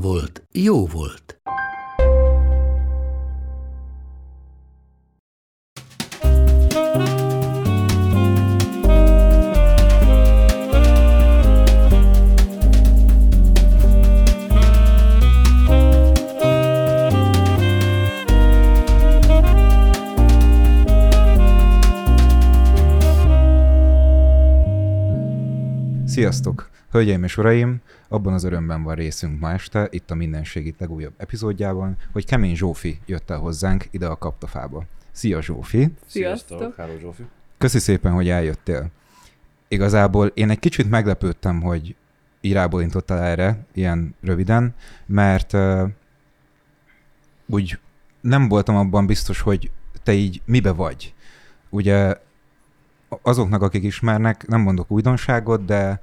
volt, jó volt. Sziasztok! Hölgyeim és uraim, abban az örömben van részünk ma este, itt a Mindenség itt legújabb epizódjában, hogy Kemény Zsófi jött el hozzánk ide a kaptafába. Szia Zsófi! Sziasztok! Hello, Zsófi. Köszi szépen, hogy eljöttél. Igazából én egy kicsit meglepődtem, hogy írából intottál erre, ilyen röviden, mert uh, úgy nem voltam abban biztos, hogy te így mibe vagy. Ugye azoknak, akik ismernek, nem mondok újdonságot, de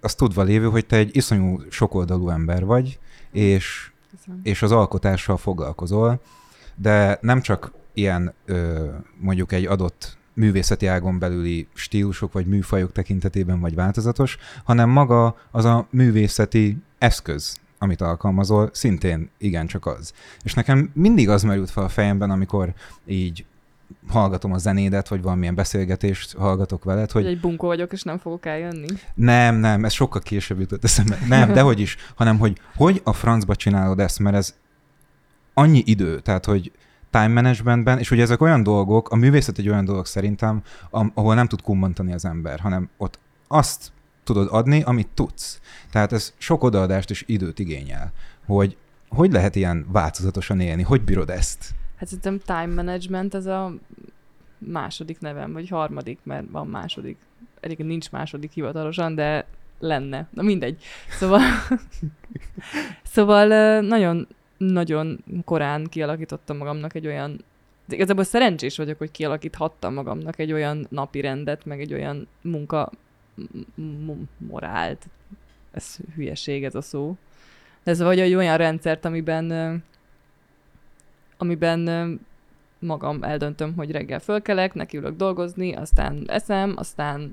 azt tudva lévő, hogy te egy iszonyú sokoldalú ember vagy, és, és az alkotással foglalkozol, de nem csak ilyen ö, mondjuk egy adott művészeti ágon belüli stílusok vagy műfajok tekintetében vagy változatos, hanem maga az a művészeti eszköz, amit alkalmazol, szintén igencsak az. És nekem mindig az merült fel a fejemben, amikor így hallgatom a zenédet, vagy valamilyen beszélgetést hallgatok veled, Hogy egy bunkó vagyok, és nem fogok eljönni. nem, nem, ez sokkal később jutott eszembe. Nem, dehogy is, hanem hogy hogy a francba csinálod ezt, mert ez annyi idő, tehát hogy time managementben, és ugye ezek olyan dolgok, a művészet egy olyan dolog szerintem, ahol nem tud kummantani az ember, hanem ott azt tudod adni, amit tudsz. Tehát ez sok odaadást és időt igényel, hogy hogy lehet ilyen változatosan élni, hogy bírod ezt? Hát szerintem time management ez a második nevem, vagy harmadik, mert van második. Egyébként nincs második hivatalosan, de lenne. Na mindegy. Szóval, szóval nagyon, nagyon korán kialakítottam magamnak egy olyan igazából szerencsés vagyok, hogy kialakíthattam magamnak egy olyan napi rendet, meg egy olyan munka morált. Ez hülyeség ez a szó. De ez vagy egy olyan rendszert, amiben amiben magam eldöntöm, hogy reggel fölkelek, nekiülök dolgozni, aztán eszem, aztán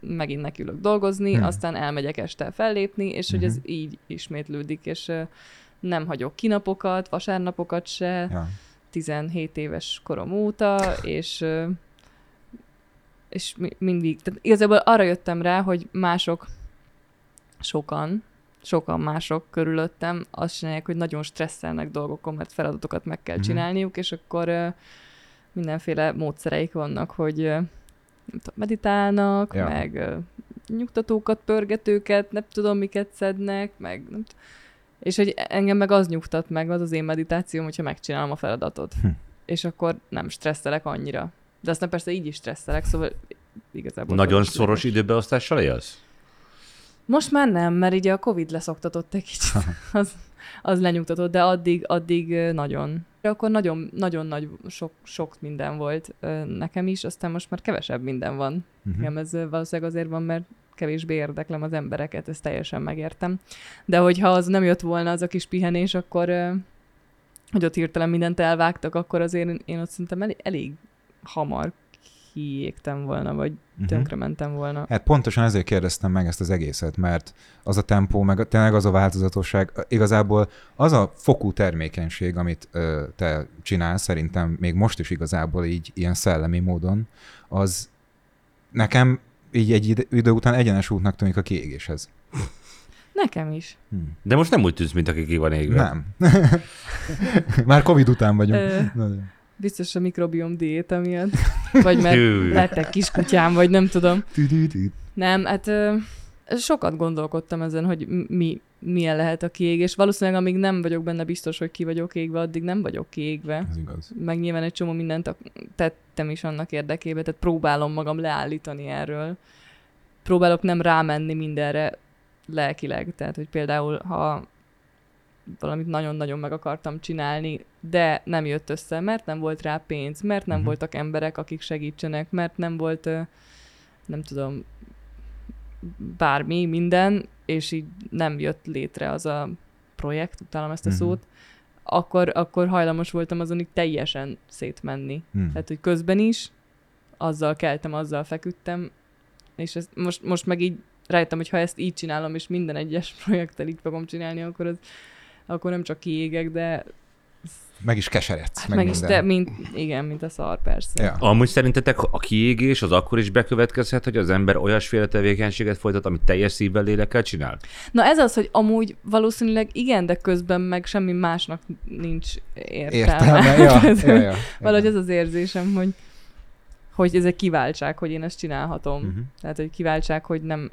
megint nekiülök dolgozni, Hmm. hmm. aztán elmegyek este fellépni, és hogy ez Mhm. így ismétlődik, és nem hagyok kinapokat, vasárnapokat se, Ja. 17 éves korom óta, és és mi, mindig, tehát igazából arra jöttem rá, hogy mások, sokan, sokan mások körülöttem azt csinálják, hogy nagyon stresszelnek dolgokon, mert feladatokat meg kell Mhm. csinálniuk, és akkor mindenféle módszereik vannak, hogy nem tudom, meditálnak, Ja. meg ö, nyugtatókat, pörgetőket, nem tudom, miket szednek, meg nem t- és hogy engem meg az nyugtat meg, az az én meditációm, hogyha megcsinálom a feladatot. Hm. És akkor nem stresszelek annyira. De aztán persze így is stresszelek, szóval igazából... Nagyon szoros időbeosztással élsz? Most már nem, mert ugye a Covid leszoktatott egy kicsit. Az, az lenyugtatott, de addig, addig nagyon. Akkor nagyon, nagyon nagy, sok, sok minden volt nekem is, aztán most már kevesebb minden van. Mhm. Nekem ez valószínűleg azért van, mert kevésbé érdeklem az embereket, ezt teljesen megértem. De hogyha az nem jött volna az a kis pihenés, akkor hogy ott hirtelen mindent elvágtak, akkor azért én- én ott szerintem elég, elég hamar kiégtem volna, vagy Mhm. tönkrementem volna. Hát pontosan ezért kérdeztem meg ezt az egészet, mert az a tempó, meg tényleg az a változatosság, igazából az a fokú termékenység, amit ö, te csinálsz, szerintem még most is igazából így ilyen szellemi módon, az nekem így egy idő után egyenes útnak tűnik a kiégéshez. Nekem is. Hm. De most nem úgy tűz, mint aki ki van égve. Nem. Már Covid után vagyunk. Ö. Biztos a mikrobiom diéta miatt. Vagy mert lettek kiskutyám, vagy nem tudom. Nem, hát sokat gondolkodtam ezen, hogy mi, milyen lehet a kiégés. Valószínűleg amíg nem vagyok benne biztos, hogy ki vagyok égve, addig nem vagyok kiégve. Ez igaz. Meg nyilván egy csomó mindent tettem is annak érdekében, tehát próbálom magam leállítani erről. próbálok nem rámenni mindenre lelkileg. Tehát, hogy például, ha valamit nagyon-nagyon meg akartam csinálni, de nem jött össze, mert nem volt rá pénz, mert nem Mhm. voltak emberek, akik segítsenek, mert nem volt, nem tudom, bármi, minden, és így nem jött létre az a projekt, utálom ezt a Mhm. szót, akkor, akkor hajlamos voltam azon így teljesen szétmenni. Hm. Tehát, hogy közben is, azzal keltem, azzal feküdtem, és ezt most, most meg így rájöttem, hogy ha ezt így csinálom, és minden egyes projekttel így fogom csinálni, akkor az, akkor nem csak kiégek, de Meg is keseredsz, hát meg, meg, is, de mint, igen, mint a szar, persze. Ja. Amúgy szerintetek a kiégés az akkor is bekövetkezhet, hogy az ember olyasféle tevékenységet folytat, amit teljes szívvel, lélekkel csinál? Na ez az, hogy amúgy valószínűleg igen, de közben meg semmi másnak nincs értelme. Értelme, ja, Tehát, ja, ja. Valahogy Igen. ez az érzésem, hogy, hogy ez egy kiváltság, hogy én ezt csinálhatom. Mhm. Tehát, hogy kiváltság, hogy nem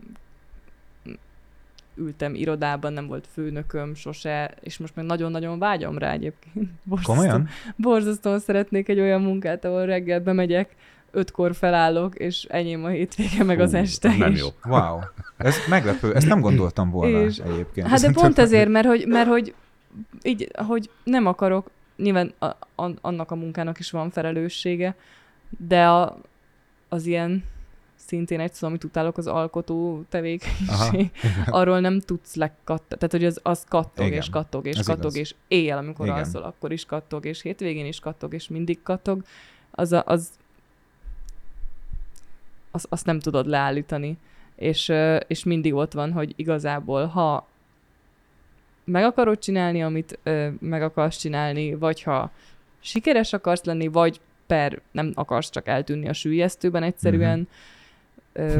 ültem irodában, nem volt főnököm sose, és most meg nagyon-nagyon vágyom rá egyébként. Borzasztó, Komolyan? Borzasztóan szeretnék egy olyan munkát, ahol reggel bemegyek, ötkor felállok, és enyém a hétvége, meg az Hú, este az nem is. jó. Wow. Ez meglepő, ezt nem gondoltam volna És- egyébként. Hát de pont ezért, mert hogy, mert hogy így, hogy nem akarok, nyilván a, a, annak a munkának is van felelőssége, de a, az ilyen szintén egy szó, amit utálok, az alkotó tevékenység, arról nem tudsz lekattogni. Tehát, hogy az, az kattog, Igen. és kattog, és Ez kattog, igaz. és éjjel, amikor Igen. alszol, akkor is kattog, és hétvégén is kattog, és mindig kattog, az, a, az az, azt nem tudod leállítani. És, és mindig ott van, hogy igazából, ha meg akarod csinálni, amit ö, meg akarsz csinálni, vagy ha sikeres akarsz lenni, vagy per nem akarsz csak eltűnni a sűjesztőben egyszerűen, uh-huh.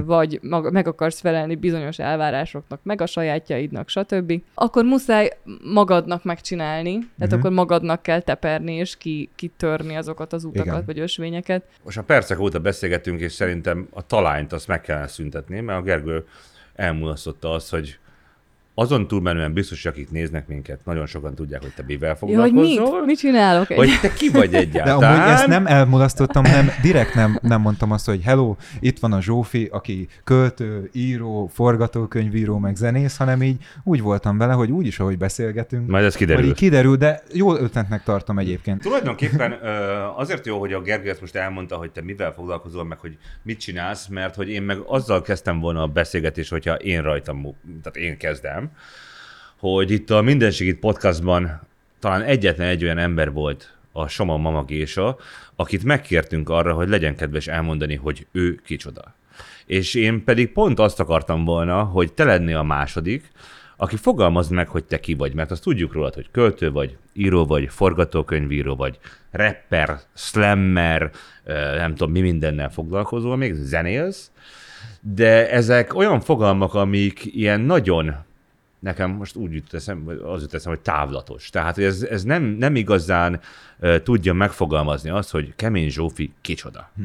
Vagy mag- meg akarsz felelni bizonyos elvárásoknak, meg a sajátjaidnak, stb., akkor muszáj magadnak megcsinálni, tehát uh-huh. akkor magadnak kell teperni és ki, kitörni azokat az utakat, Igen. vagy ösvényeket. Most a percek óta beszélgetünk, és szerintem a talányt azt meg kellene szüntetni, mert a Gergő elmulasztotta azt, hogy azon túlmenően biztos, hogy akik néznek minket, nagyon sokan tudják, hogy te mivel Ja, hogy foglalkozol. mit? Mit csinálok? Egy... Hogy te ki vagy De egyáltalán. amúgy ezt nem elmulasztottam, nem, direkt nem, nem mondtam azt, hogy hello, itt van a Zsófi, aki költő, író, forgatókönyvíró, meg zenész, hanem így úgy voltam vele, hogy úgy is, ahogy beszélgetünk, Majd ez kiderül. így kiderül, de jó ötletnek tartom egyébként. Tulajdonképpen azért jó, hogy a Gergő ezt most elmondta, hogy te mivel foglalkozol, meg hogy mit csinálsz, mert hogy én meg azzal kezdtem volna a beszélgetést, hogyha én rajtam, tehát én kezdem, hogy itt a Mindenségit podcastban talán egyetlen egy olyan ember volt, a Soma Mama Gésa, akit megkértünk arra, hogy legyen kedves elmondani, hogy ő kicsoda. És én pedig pont azt akartam volna, hogy te lennél a második, aki fogalmazd meg, hogy te ki vagy, mert azt tudjuk rólad, hogy költő vagy, író vagy, forgatókönyvíró vagy, rapper, slammer, nem tudom, mi mindennel foglalkozol, még zenélsz, de ezek olyan fogalmak, amik ilyen nagyon, nekem most úgy jut eszem, az jut eszem, hogy távlatos. Tehát hogy ez, ez nem, nem igazán uh, tudja megfogalmazni azt, hogy Kemény Zsófi kicsoda. Hm.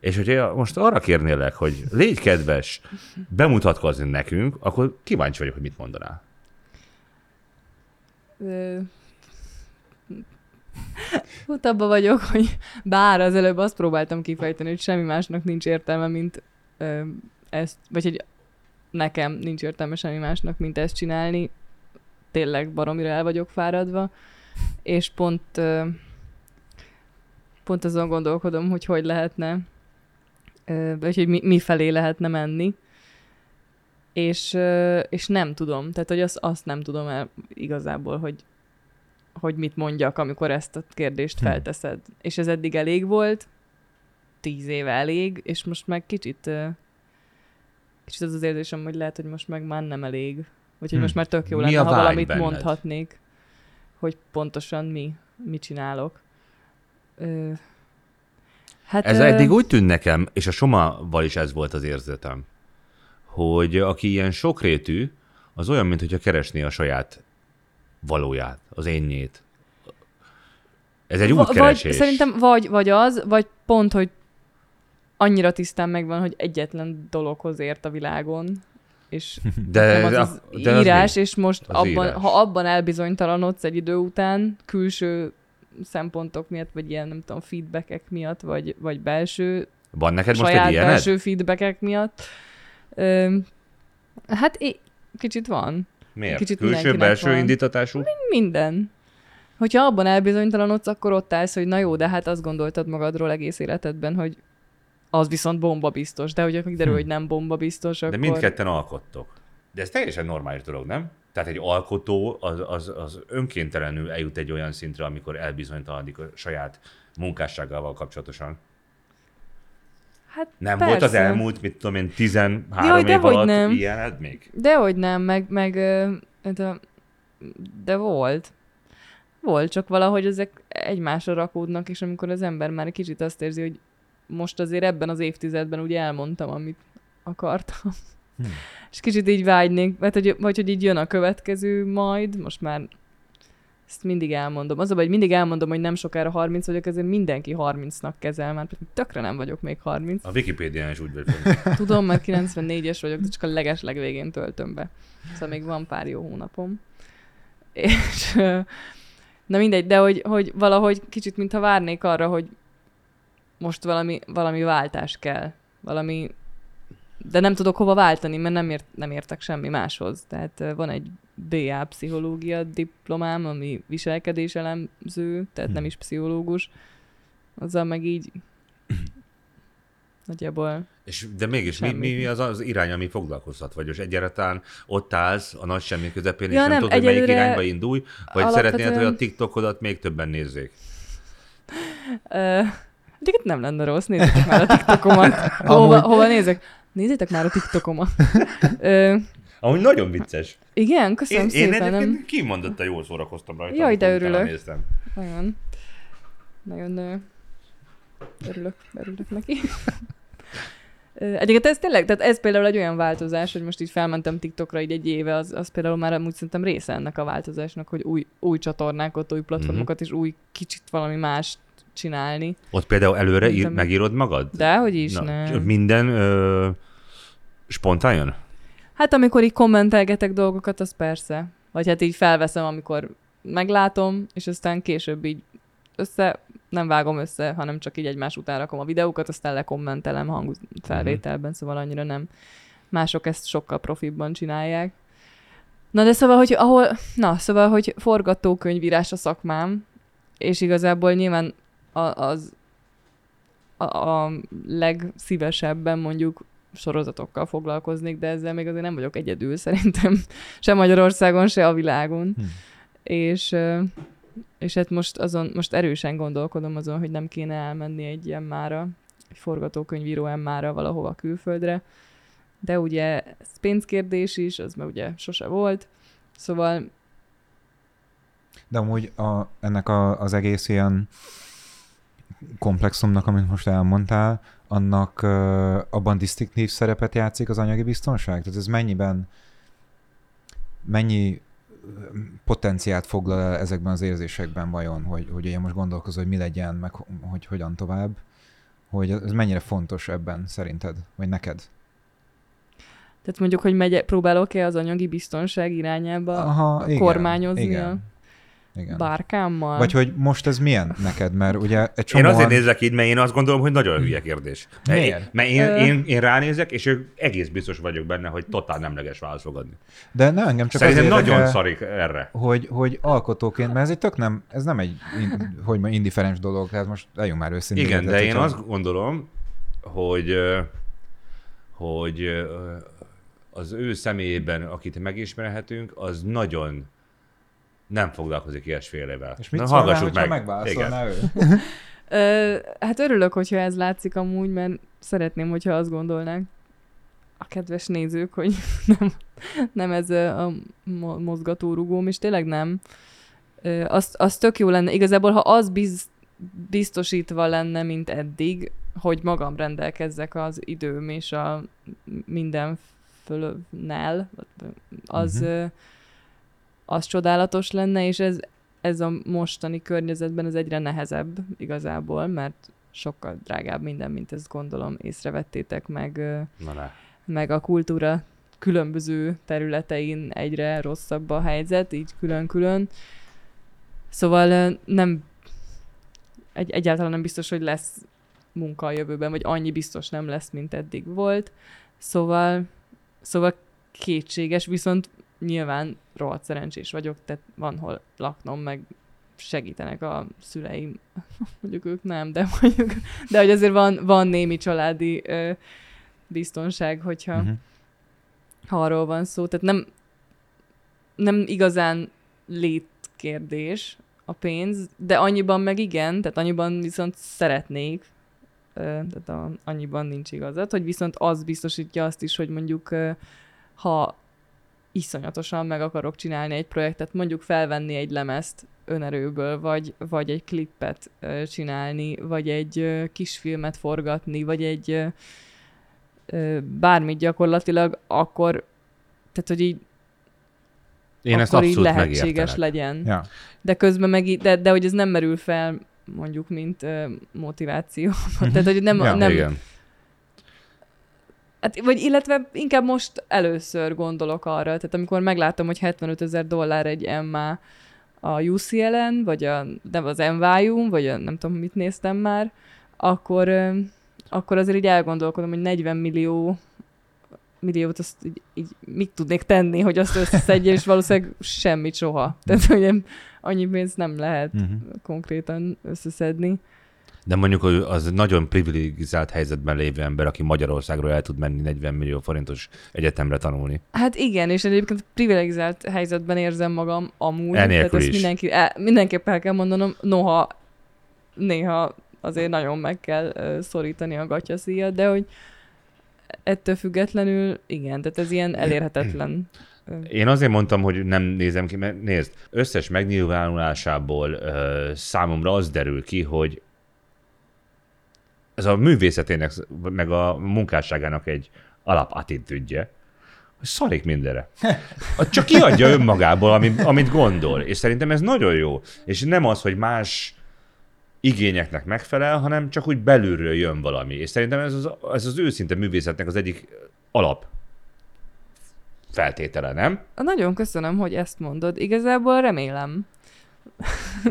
És hogyha most arra kérnélek, hogy légy kedves bemutatkozni nekünk, akkor kíváncsi vagyok, hogy mit mondanál. Ö, Ott abban vagyok, hogy bár az előbb azt próbáltam kifejteni, hogy semmi másnak nincs értelme, mint ö, ezt, vagy hogy nekem nincs értelme semmi másnak, mint ezt csinálni. Tényleg baromira el vagyok fáradva, és pont pont azon gondolkodom, hogy hogy lehetne, vagy hogy mi, mi felé lehetne menni. És, és nem tudom, tehát hogy azt, azt nem tudom el igazából, hogy, hogy mit mondjak, amikor ezt a kérdést Hm. felteszed. És ez eddig elég volt, tíz éve elég, és most meg kicsit, kicsit az az érzésem, hogy lehet, hogy most meg már nem elég. Vagy hogy Hm. most már tök jó Mi lenne, ha valamit benned? mondhatnék, hogy pontosan mi, mit csinálok. Ö, hát, Ez ö, eddig úgy tűnt nekem, és a Somaval is ez volt az érzetem, hogy aki ilyen sokrétű, az olyan, mintha keresné a saját valóját, az énjét. Ez egy útkeresés. Vagy, szerintem vagy, vagy az, vagy pont, hogy annyira tisztán megvan, hogy egyetlen dologhoz ért a világon, és de, az, az de az írás, mi? és most Az abban, írás. ha abban elbizonytalanodsz egy idő után, külső szempontok miatt, vagy ilyen, nem tudom, feedbackek miatt, vagy, vagy belső Van neked most egy ilyened? belső feedbackek miatt. Ö, hát é- kicsit van. Miért? kicsit Külső, belső van. indítatású? Minden. Hogyha abban elbizonytalanodsz, akkor ott állsz, hogy na jó, de hát azt gondoltad magadról egész életedben, hogy az viszont bomba biztos, de hogyha kiderül, hogy nem bomba biztos, Hm. De akkor... mindketten alkottok. De ez teljesen normális dolog, nem? Tehát egy alkotó az, az, az önkéntelenül eljut egy olyan szintre, amikor elbizonytalanodik a saját munkásságával kapcsolatosan. Hát Nem persze. volt az elmúlt, mit tudom én, 13 Jaj, év alatt nem. ilyened még? Dehogy nem, meg, meg de, de volt. Volt, csak valahogy ezek egymásra rakódnak, és amikor az ember már kicsit azt érzi, hogy most azért ebben az évtizedben ugye elmondtam, amit akartam. Hm. És kicsit így vágynék, vagy hogy, vagy hogy így jön a következő majd, most már ezt mindig elmondom. Az a baj, hogy mindig elmondom, hogy nem sokára 30 vagyok, ezért mindenki 30-nak kezel, pedig tökre nem vagyok még 30. A Wikipédián is úgy vagy. Tudom, mert 94-es vagyok, de csak a leges legvégén töltöm be. Szóval még van pár jó hónapom. És na mindegy, de hogy, hogy valahogy kicsit mintha várnék arra, hogy most valami, valami váltás kell. Valami, de nem tudok hova váltani, mert nem, ért, nem értek semmi máshoz. Tehát van egy BA pszichológia diplomám, ami viselkedéselemző, tehát nem is pszichológus. Azzal meg így nagyjából És, de mégis mi, Semmi. mi az az irány, ami foglalkoztat? Vagy most egyáltalán ott állsz a nagy semmi közepén, Ja, és nem, nem, tudod, hogy melyik irányba indulj? Vagy alapvetően- szeretnéd, hogy a TikTokodat még többen nézzék? Egyébként nem lenne rossz, nézzétek már a TikTokomat. hova, hova nézek? Nézzétek már a TikTokomat. Ö, Amúgy nagyon vicces. igen, köszönöm Én, én szépen. egyébként Nem, kimondottan jól szórakoztam rajta. Jaj, de örülök. Nagyon, nagyon ö, örülök, örülök neki. Egyébként ez tényleg, tehát ez például egy olyan változás, hogy most így felmentem TikTokra így egy éve, az, az például már amúgy szerintem része ennek a változásnak, hogy új, új csatornákat, új platformokat, Mhm. és új kicsit valami mást csinálni. Ott például előre ír, megírod magad? De hogy is, Na, nem. Minden ö, spontán jön? Hát amikor így kommentelgetek dolgokat, az persze. Vagy hát így felveszem, amikor meglátom, és aztán később így össze, nem vágom össze, hanem csak így egymás után rakom a videókat, aztán lekommentelem hangfelvételben, szóval annyira nem. Mások ezt sokkal profibban csinálják. Na de szóval, hogy ahol, na, szóval, hogy forgatókönyvírás a szakmám, és igazából nyilván a, az a, a legszívesebben mondjuk sorozatokkal foglalkoznék, de ezzel még azért nem vagyok egyedül szerintem, se Magyarországon, se a világon. Hm. És, és hát most azon, most erősen gondolkodom azon, hogy nem kéne elmenni egy ilyen mára, egy forgatókönyvíró mára valahova külföldre, de ugye ez pénzkérdés is, az már ugye sose volt, szóval De amúgy a, ennek a, az egész ilyen komplexumnak, amit most elmondtál, annak uh, abban disztinktív szerepet játszik az anyagi biztonság? Tehát ez mennyiben, mennyi ö, potenciált foglal el ezekben az érzésekben vajon, hogy, hogy ugye most gondolkozol, hogy mi legyen, meg ho- hogy hogyan tovább, hogy ez mennyire fontos ebben szerinted, vagy neked? tehát mondjuk, hogy megy, próbálok-e az anyagi biztonság irányába Aha, igen, kormányozni igen, igen. bárkámmal? Vagy hogy most ez milyen neked, mert ugye egy Én csomóan... azért nézek így, mert én azt gondolom, hogy nagyon hülye kérdés. Miért? Én, mert én, Ö. én, én ránézek, és ők egész biztos vagyok benne, hogy totál nemleges választ fog adni. De nem engem csak Szerintem azért nagyon szarik erre. hogy, hogy alkotóként, mert ez egy tök nem, ez nem egy, in, hogy mondjam, indiferens dolog, tehát most legyünk már őszintén. Igen, de én azt gondolom, hogy, hogy az ő személyében, akit megismerhetünk, az nagyon nem foglalkozik ilyesfélevel. És mit Na, hallgassuk meg. megválaszolná ő? Ö, hát örülök, hogyha ez látszik amúgy, mert szeretném, hogyha azt gondolnák a kedves nézők, hogy nem, nem ez a mo- mozgatórugóm, és tényleg nem. Ö, az, az tök jó lenne. Igazából, ha az biz, biztosítva lenne, mint eddig, hogy magam rendelkezzek az időm és a minden fölönnel, az, uh-huh. Az csodálatos lenne, és ez, ez a mostani környezetben ez egyre nehezebb igazából, mert sokkal drágább minden, mint ezt gondolom észrevettétek meg, meg a kultúra különböző területein egyre rosszabb a helyzet, így külön-külön. Szóval nem egy, egyáltalán nem biztos, hogy lesz munka a jövőben, vagy annyi biztos nem lesz, mint eddig volt. Szóval, szóval kétséges, viszont nyilván rohadt szerencsés vagyok, tehát van hol laknom, meg segítenek a szüleim, mondjuk ők nem, de mondjuk, de hogy azért van, van némi családi ö, biztonság, hogyha Mhm. ha arról van szó. Tehát nem, nem igazán létkérdés a pénz, de annyiban meg igen, tehát annyiban viszont szeretnék, ö, tehát a, annyiban nincs igazad, hogy viszont az biztosítja azt is, hogy mondjuk ö, ha iszonyatosan meg akarok csinálni egy projektet, mondjuk felvenni egy lemezt önerőből, vagy, vagy egy klippet csinálni, vagy egy ö, kisfilmet forgatni, vagy egy bármit gyakorlatilag, akkor tehát, hogy így Én ezt akkor így abszolút lehetséges megértelek. legyen. Ja. De közben meg, de, de hogy ez nem merül fel mondjuk, mint ö, motiváció. Tehát, hogy nem, Ja, nem Igen. Hát, vagy illetve inkább most először gondolok arra, tehát amikor megláttam, hogy 75 ezer dollár egy MA a UCL-en, vagy a, nem az NYU, vagy a, nem tudom, mit néztem már, akkor, akkor azért így elgondolkodom, hogy 40 millió milliót azt így, így mit tudnék tenni, hogy azt összeszedje, és valószínűleg semmit soha. Tehát, hogy annyi pénzt nem lehet Mhm. konkrétan összeszedni. De mondjuk hogy az nagyon privilegizált helyzetben lévő ember, aki Magyarországról el tud menni 40 millió forintos egyetemre tanulni. Hát igen, és egyébként privilegizált helyzetben érzem magam amúgy. Enélkül tehát ezt is. Mindenki, el, mindenképp el kell mondanom, noha néha azért nagyon meg kell szorítani a gatyaszíjat, de hogy ettől függetlenül igen, tehát ez ilyen elérhetetlen. Én azért mondtam, hogy nem nézem ki, mert nézd, összes megnyilvánulásából ö, számomra az derül ki, hogy ez a művészetének, meg a munkásságának egy alapattitűdje, hogy szarik mindenre. Csak kiadja önmagából, amit, amit gondol. És szerintem ez nagyon jó. És nem az, hogy más igényeknek megfelel, hanem csak úgy belülről jön valami. És szerintem ez az, ez az őszinte művészetnek az egyik alap feltétele, nem? Nagyon köszönöm, hogy ezt mondod. Igazából remélem.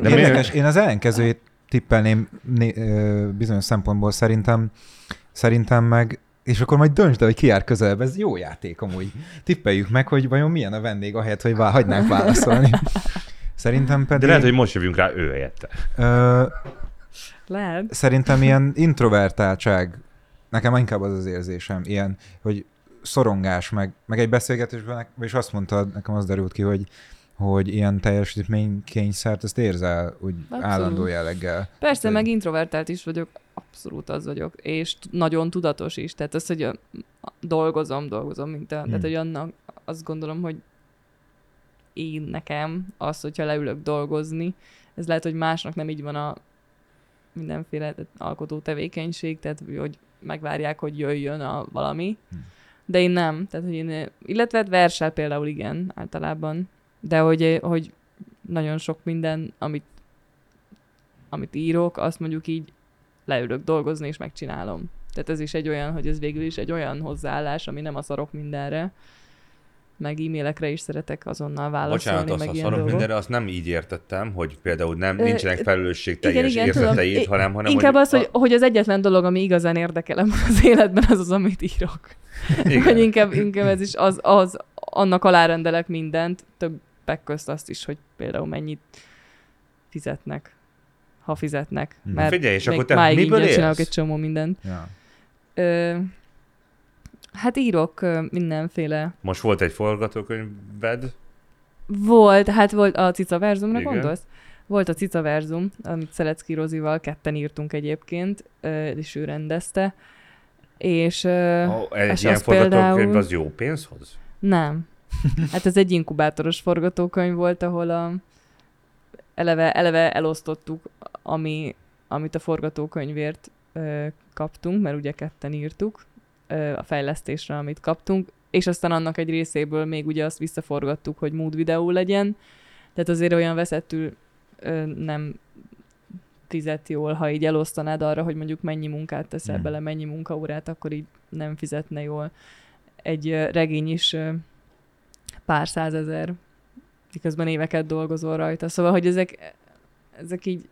De Érdekes, én az ellenkezőjét tippelném né- ö, bizonyos szempontból szerintem, szerintem meg, és akkor majd döntsd el, hogy ki jár közelebb, ez jó játék amúgy. Tippeljük meg, hogy vajon milyen a vendég, ahelyett, hogy vá- hagynánk válaszolni. Szerintem pedig... De lehet, hogy most jövünk rá ő helyette. ö, Lehet. szerintem ilyen introvertáltság, nekem inkább az az érzésem, ilyen, hogy szorongás, meg, meg egy beszélgetésben, és azt mondtad, nekem az derült ki, hogy hogy ilyen teljesítménykényszert, ezt érzel úgy Abszolút. állandó jelleggel. Persze, Hogy- meg introvertált is vagyok, abszolút az vagyok, és nagyon tudatos is. Tehát az, hogy dolgozom, dolgozom, mint a, Hmm. tehát, hogy annak azt gondolom, hogy én nekem az, hogyha leülök dolgozni, ez lehet, hogy másnak nem így van a mindenféle tehát alkotó tevékenység, tehát hogy megvárják, hogy jöjjön a valami, Hmm. de én nem. Tehát, hogy én, illetve hát versel például igen, általában, de hogy, hogy nagyon sok minden, amit amit írok, azt mondjuk így leülök dolgozni, és megcsinálom. Tehát ez is egy olyan, hogy ez végül is egy olyan hozzáállás, ami nem a szarok mindenre, meg e-mailekre is szeretek azonnal válaszolni, Bocsánat, azt meg a ilyen szarok mindenre, azt nem így értettem, hogy például nem, nincsenek felelősségteljes érzeteid, hanem, hanem Inkább az, hogy, a- hogy az egyetlen dolog, ami igazán érdekel az életben, az az, amit írok. Igen. Hogy inkább, inkább ez is az, az, annak alárendelek mindent, többek közt azt is, hogy például mennyit fizetnek, ha fizetnek. Hmm. Mert Figyelj, és akkor te máig miből ingyen csinálok élsz? egy csomó mindent. Ja. Ö, hát írok mindenféle. Most volt egy forgatókönyved, Volt, hát volt a Cica Verzumra Igen. gondolsz? Volt a Cica Verzum, amit Szelecki Rozival ketten írtunk egyébként, és ő rendezte. És oh, egy és ilyen forgatókönyv például- az jó pénz hoz? nem. Hát ez egy inkubátoros forgatókönyv volt, ahol a, eleve, eleve elosztottuk, ami, amit a forgatókönyvért ö, kaptunk, mert ugye ketten írtuk ö, a fejlesztésre, amit kaptunk, és aztán annak egy részéből még ugye azt visszaforgattuk, hogy mood videó legyen, tehát azért olyan veszettül ö, nem fizet jól, ha így elosztanád arra, hogy mondjuk mennyi munkát teszel Mm. bele, mennyi munkaórát, akkor így nem fizetne jól. Egy ö, regény is ö, pár százezer, miközben éveket dolgozol rajta. Szóval, hogy ezek, ezek így,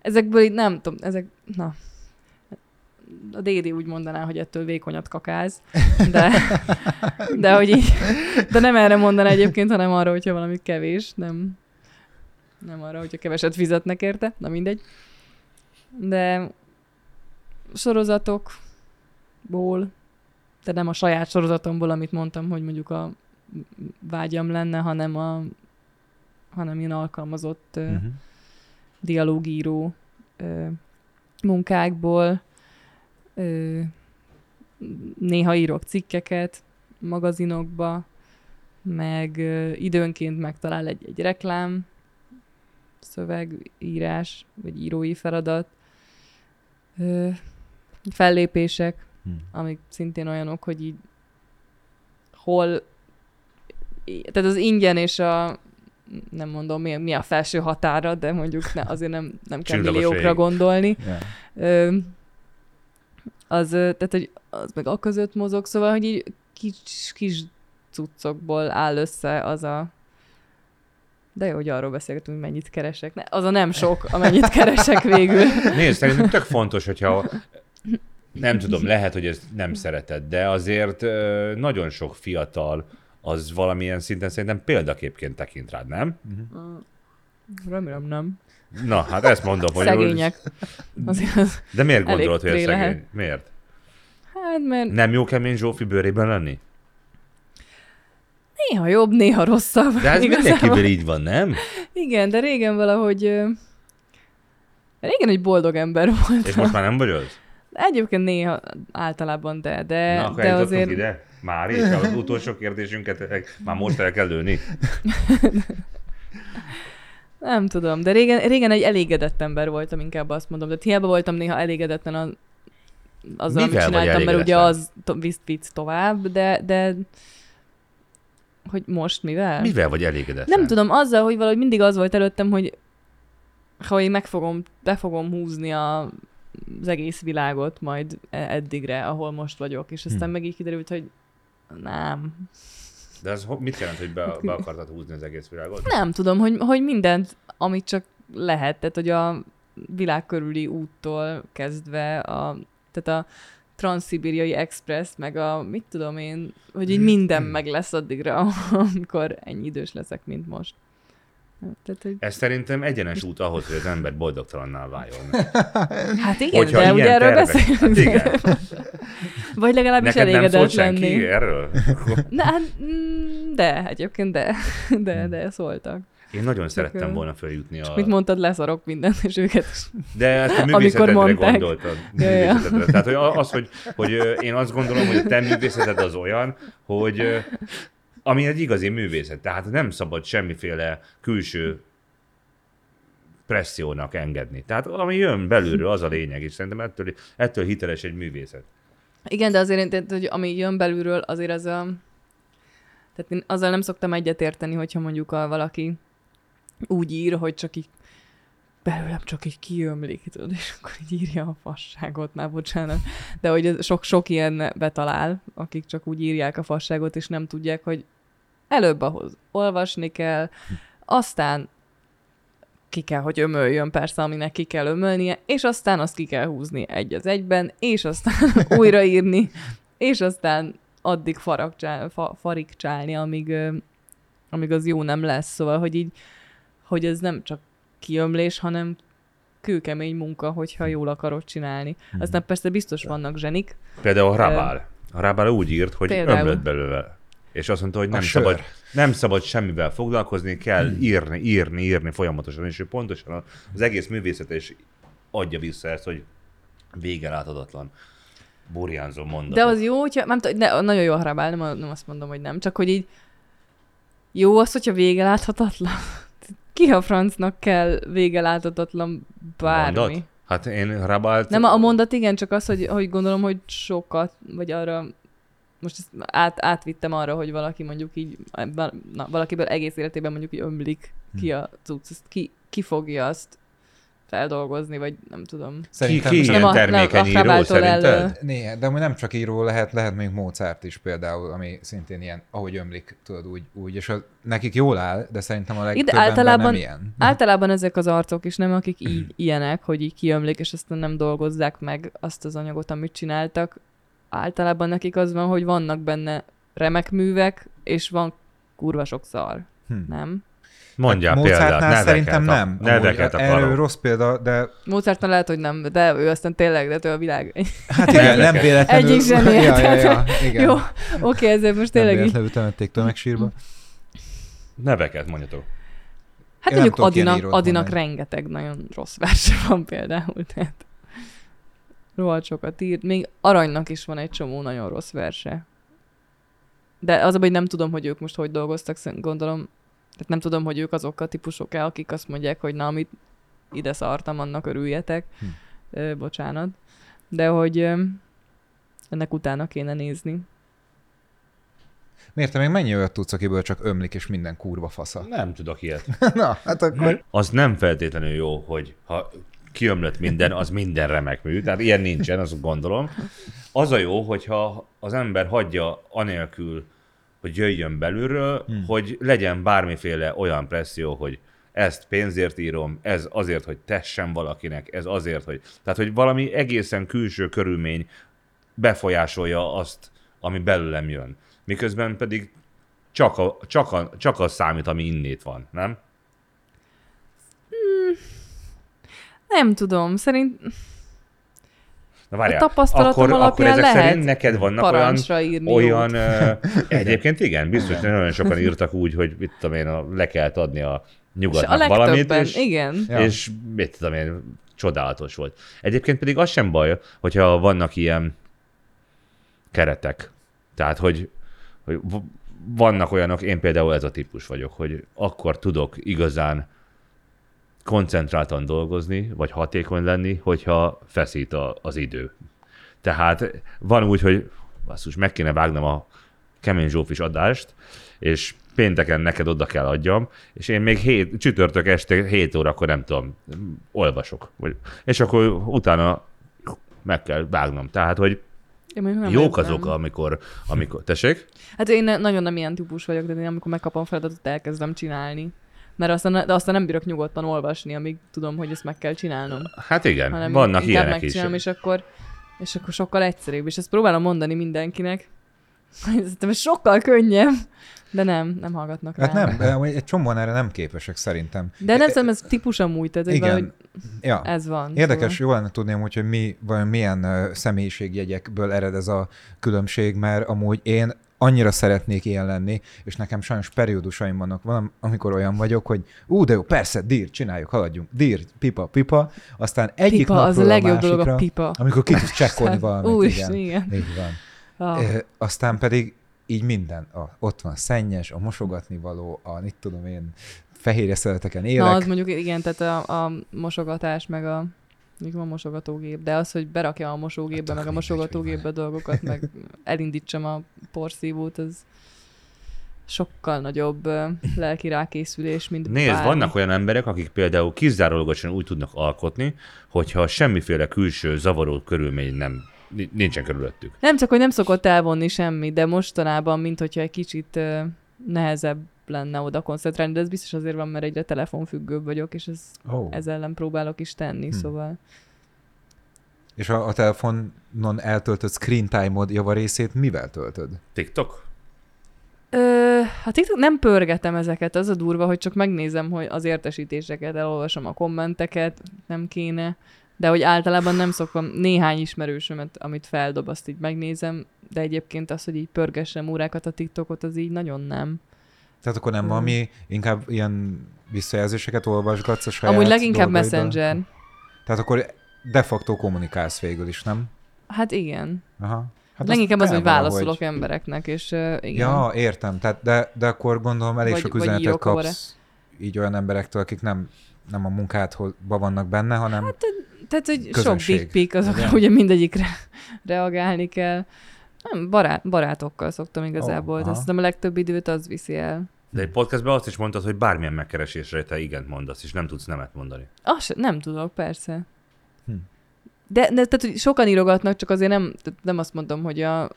ezekből így nem tudom, ezek, na, a Dédi úgy mondaná, hogy ettől vékonyat kakáz, de, de, hogy így, de nem erre mondaná egyébként, hanem arra, hogyha valami kevés, nem, nem arra, hogyha keveset fizetnek érte, na mindegy. De sorozatokból, de nem a saját sorozatomból, amit mondtam, hogy mondjuk a vágyam lenne, hanem a hanem ilyen alkalmazott uh, Mhm. dialógíró munkákból. Néha írok cikkeket magazinokba, meg időnként megtalál egy, egy reklám, szövegírás, vagy írói feladat, fellépések, Hm. amik szintén olyanok, hogy így hol, tehát az ingyen és a nem mondom, mi, mi a felső határa, de mondjuk ne, azért nem, nem kell milliókra gondolni. Yeah. Az, tehát, hogy az meg a között mozog, szóval, hogy így kis, kis cuccokból áll össze az a de jó, hogy arról beszélgetünk, hogy mennyit keresek. Ne, az a nem sok, amennyit keresek végül. Nézd, szerintem tök fontos, hogyha nem tudom, lehet, hogy ezt nem szereted, de azért nagyon sok fiatal az valamilyen szinten szerintem példaképként tekint rád, nem? Remélem nem. Na, hát ezt mondom, hogy... Szegények. Azért az, De miért gondolod, hogy ez tré lehet. szegény? Miért? hát mert Nem jó kemény Zsófi bőrében lenni? néha jobb, néha rosszabb. De ez Igazából- mindenkivel így van, nem? Igen, de régen valahogy... Régen egy boldog ember voltam. És most már nem vagy az? Egyébként néha általában, de, de, Na, de azért... ide? Már is? Az utolsó kérdésünket eh, már most el kell lőni. Nem tudom, de régen, régen egy elégedett ember voltam, inkább azt mondom. De hiába voltam néha elégedetlen az, azzal, amit Mivel vagy csináltam, mert ugye az to- visz vicc tovább, de, de hogy most mivel? Mivel vagy elégedetlen? Nem tudom, azzal, hogy valahogy mindig az volt előttem, hogy ha én meg fogom, be fogom húzni a, az egész világot majd e- eddigre, ahol most vagyok, és aztán Hm. meg így kiderült, hogy nem. De az ho- mit jelent, hogy be, be akartad húzni az egész világot? Nem tudom, hogy, hogy mindent, amit csak lehet, tehát hogy a világ körüli úttól kezdve a, tehát a Transzibériai Express, meg a, mit tudom én, hogy így minden meg lesz addigra, amikor ennyi idős leszek, mint most. Tehát, hogy, Ez szerintem egyenes út ahhoz, hogy az ember boldogtalanná váljon. hát igen, Hogyha de ugye erről beszélünk. Hát igen. Vagy legalábbis Neked nem szólt elégedett senki lenni. erről? Na, hát, mm, de, egyébként de, de, de szóltak. Én nagyon szerettem volna feljutni a... Mit mondtad, leszarok mindent, és őket. De ezt a Amikor művészetedre mondták. gondoltad. Ja. Tehát hogy az, hogy, hogy én azt gondolom, hogy a te művészeted az olyan, hogy ami egy igazi művészet. Tehát nem szabad semmiféle külső pressziónak engedni. Tehát ami jön belülről, az a lényeg, és szerintem ettől, ettől hiteles egy művészet. Igen, de azért, tehát, hogy ami jön belülről, azért az a... Tehát én azzal nem szoktam egyetérteni, hogyha mondjuk a valaki úgy ír, hogy csak így belőlem csak így kiömlik, tudod, és akkor így írja a fasságot, már bocsánat. De hogy ez sok, sok ilyen betalál, akik csak úgy írják a fasságot, és nem tudják, hogy előbb ahhoz olvasni kell, aztán ki kell, hogy ömöljön persze, aminek ki kell ömölnie, és aztán azt ki kell húzni egy az egyben, és aztán újraírni, és aztán addig faragcsál, fa, farigcsálni, amíg, amíg az jó nem lesz. Szóval, hogy így, hogy ez nem csak kiömlés, hanem kőkemény munka, hogyha jól akarod csinálni. Aztán persze biztos vannak zsenik. Például a Rabál. A Rabál úgy írt, hogy Például. ömlött belőle. És azt mondta, hogy nem szabad, nem szabad semmivel foglalkozni, kell írni, írni, írni folyamatosan, és ő pontosan az egész művészet is adja vissza ezt, hogy vége láthatatlan burjánzó mondatot. De az jó, hogyha, nem tudom, de nagyon jó a harabál, nem, nem azt mondom, hogy nem, csak hogy így jó az, hogyha vége láthatatlan. Ki a francnak kell vége láthatatlan bármi? Mondat? Hát én Rabált... Nem, a mondat igen, csak az, hogy, hogy gondolom, hogy sokat, vagy arra, most ezt át, átvittem arra, hogy valaki mondjuk így, na, valakiből egész életében mondjuk így ömlik ki a cucc, ezt ki, ki fogja azt feldolgozni, vagy nem tudom. Ki, Szerintem ki nem a- nem termékeny a író szerinted? Né, de amúgy nem csak író lehet, lehet még Mozart is például, ami szintén ilyen, ahogy ömlik, tudod, úgy, úgy és az, nekik jól áll, de szerintem a legtöbb ember általában- nem ilyen. Általában ezek az arcok is nem, akik így ilyenek, hogy így kiömlik, és aztán nem dolgozzák meg azt az anyagot, amit csináltak. Általában nekik az van, hogy vannak benne remek művek, és van kurva sok szar. Hm. Nem? Mondjál példát, Mozartnál neveket, szerintem a- nem. Neveket Amúgy, erről rossz példa, de Mozartnál lehet, hogy nem, de ő aztán tényleg, de ő a világ. hát igen, nem véletlenül. Egyik sem ja, ja, ja, igen. Jó, oké, ezért most nem tényleg így. véletlenül temették tömegsírba. Neveket mondjatok. Hát Én nem mondjuk Adinak, Adinak rengeteg nagyon rossz verse van például, tehát rohadt sokat írt. Még Aranynak is van egy csomó nagyon rossz verse. De az a baj, hogy nem tudom, hogy ők most hogy dolgoztak, gondolom, tehát nem tudom, hogy ők azok a típusok-e, akik azt mondják, hogy na, amit ide szartam, annak örüljetek. Hm. Ö, bocsánat. De hogy ö, ennek utána kéne nézni. Miért te még mennyi olyat tudsz, akiből csak ömlik, és minden kurva fasza? Nem tudok ilyet. Na, hát akkor... Az nem feltétlenül jó, hogy ha kiömlött minden, az minden remek mű. Tehát ilyen nincsen, azt gondolom. Az a jó, hogyha az ember hagyja anélkül, hogy jöjjön belülről, hmm. hogy legyen bármiféle olyan presszió, hogy ezt pénzért írom, ez azért, hogy tessen valakinek, ez azért, hogy... Tehát, hogy valami egészen külső körülmény befolyásolja azt, ami belőlem jön. Miközben pedig csak, a, csak, a, csak az számít, ami innét van, nem? Nem tudom, szerint Na a várjál, tapasztalatom akkor, akkor alapján ezek lehet szerint neked vannak olyan, írni olyan ö, egyébként igen, biztos, hogy nagyon sokan írtak úgy, hogy mit tudom én, a, le kellett adni a És nyugatnak a valamit, és, igen. Ja. és mit tudom én, csodálatos volt. Egyébként pedig az sem baj, hogyha vannak ilyen keretek. Tehát, hogy, hogy vannak olyanok, én például ez a típus vagyok, hogy akkor tudok igazán koncentráltan dolgozni, vagy hatékony lenni, hogyha feszít a, az idő. Tehát van úgy, hogy basszus, meg kéne vágnom a kemény zsófis adást, és pénteken neked oda kell adjam, és én még hét, csütörtök este 7 órakor nem tudom, olvasok. Vagy, és akkor utána meg kell vágnom. Tehát, hogy Én jók azok, amikor, amikor, tessék? Hát én nagyon nem ilyen típus vagyok, de én amikor megkapom feladatot, elkezdem csinálni. Mert aztán, de aztán nem bírok nyugodtan olvasni, amíg tudom, hogy ezt meg kell csinálnom. Hát igen, hanem vannak ilyenek is. és akkor, és akkor sokkal egyszerűbb. És ezt próbálom mondani mindenkinek, szerintem ez sokkal könnyebb, de nem, nem hallgatnak Hát rá. nem, egy csomóan erre nem képesek szerintem. De nem tudom, ez típus amúgy, tehát hogy Igen. valahogy Ja. ez van. Érdekes, Szóval. jó lenne tudni amúgy, hogy mi, vajon milyen személyiségjegyekből ered ez a különbség, mert amúgy én annyira szeretnék ilyen lenni, és nekem sajnos periódusaim vannak, van, amikor olyan vagyok, hogy ú, de jó, persze, dír, csináljuk, haladjunk, dír, pipa, pipa, aztán egyik Pipa, napról az a legjobb dolog a másikra, pipa. Amikor ki tudsz csekkolni valamit, Úr, igen. igen. Így van. Ah. Aztán pedig így minden. A, ott van a szennyes, a mosogatni való, a, mit tudom én, fehérje szereteken élek. Na, az mondjuk igen, tehát a, a mosogatás, meg a Mondjuk van mosogatógép, de az, hogy berakja a mosógépbe, Hát meg a mosogatógépbe dolgokat, meg elindítsam a porszívót, az sokkal nagyobb lelki rákészülés, mint Nézd, bármi. vannak olyan emberek, akik például kizárólagosan úgy tudnak alkotni, hogyha semmiféle külső zavaró körülmény nem nincsen körülöttük. Nem csak, hogy nem szokott elvonni semmi, de mostanában, mint hogyha egy kicsit nehezebb lenne oda koncentrálni, de ez biztos azért van, mert egyre telefonfüggőbb vagyok, és ez, Oh. ez ellen próbálok is tenni, Hm. szóval... És a, a telefonon eltöltött screen time-od javarészét mivel töltöd? TikTok? Ö, hát TikTok nem pörgetem ezeket, az a durva, hogy csak megnézem, hogy az értesítéseket, elolvasom a kommenteket, nem kéne, de hogy általában nem szoktam, néhány ismerősömet, amit feldob, azt így megnézem, de egyébként az, hogy így pörgessem órákat a TikTokot, az így nagyon nem. Tehát akkor nem Hmm. valami, inkább ilyen visszajelzéseket olvasgatsz a saját Amúgy leginkább dolgaiddal? Messenger. Tehát akkor de facto kommunikálsz végül is, nem? Hát igen. Aha. Hát Leginkább az, hogy valahogy. válaszolok embereknek, és uh, igen. Ja, értem. Tehát de, de akkor gondolom elég Vagy- sok vagy üzenetet óra. kapsz így olyan emberektől, akik nem, nem a munkádban vannak benne, hanem hát, Tehát, hogy sok dick pic, azokra ugye? ugye mindegyikre reagálni kell. Nem, barát, barátokkal szoktam igazából, oh, de szerintem a legtöbb időt az viszi el. De egy podcastben azt is mondtad, hogy bármilyen megkeresésre te igent mondasz, és nem tudsz nemet mondani. Azt nem tudok, persze. Hm. De, de tehát, sokan írogatnak, csak azért nem, nem azt mondom, hogy a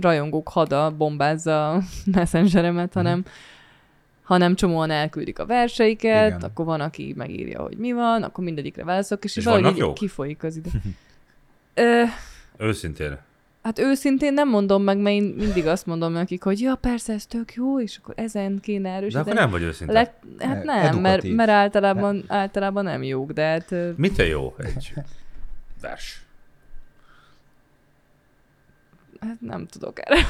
rajongók hada bombázza a messengeremet, hanem hanem csomóan elküldik a verseiket, Igen. akkor van, aki megírja, hogy mi van, akkor mindegyikre válaszok, és, És valahogy vannak így jók? kifolyik az idő. Ö, Őszintén. Hát őszintén nem mondom meg, mert én mindig azt mondom nekik, hogy ja, persze, ez tök jó, és akkor ezen kéne De erősíteni. akkor nem vagy őszinte. Le, hát nem, mert, Edukatív. mert általában, általában nem jók, de hát ö, Mitől jó egy vers? hát nem tudok erre.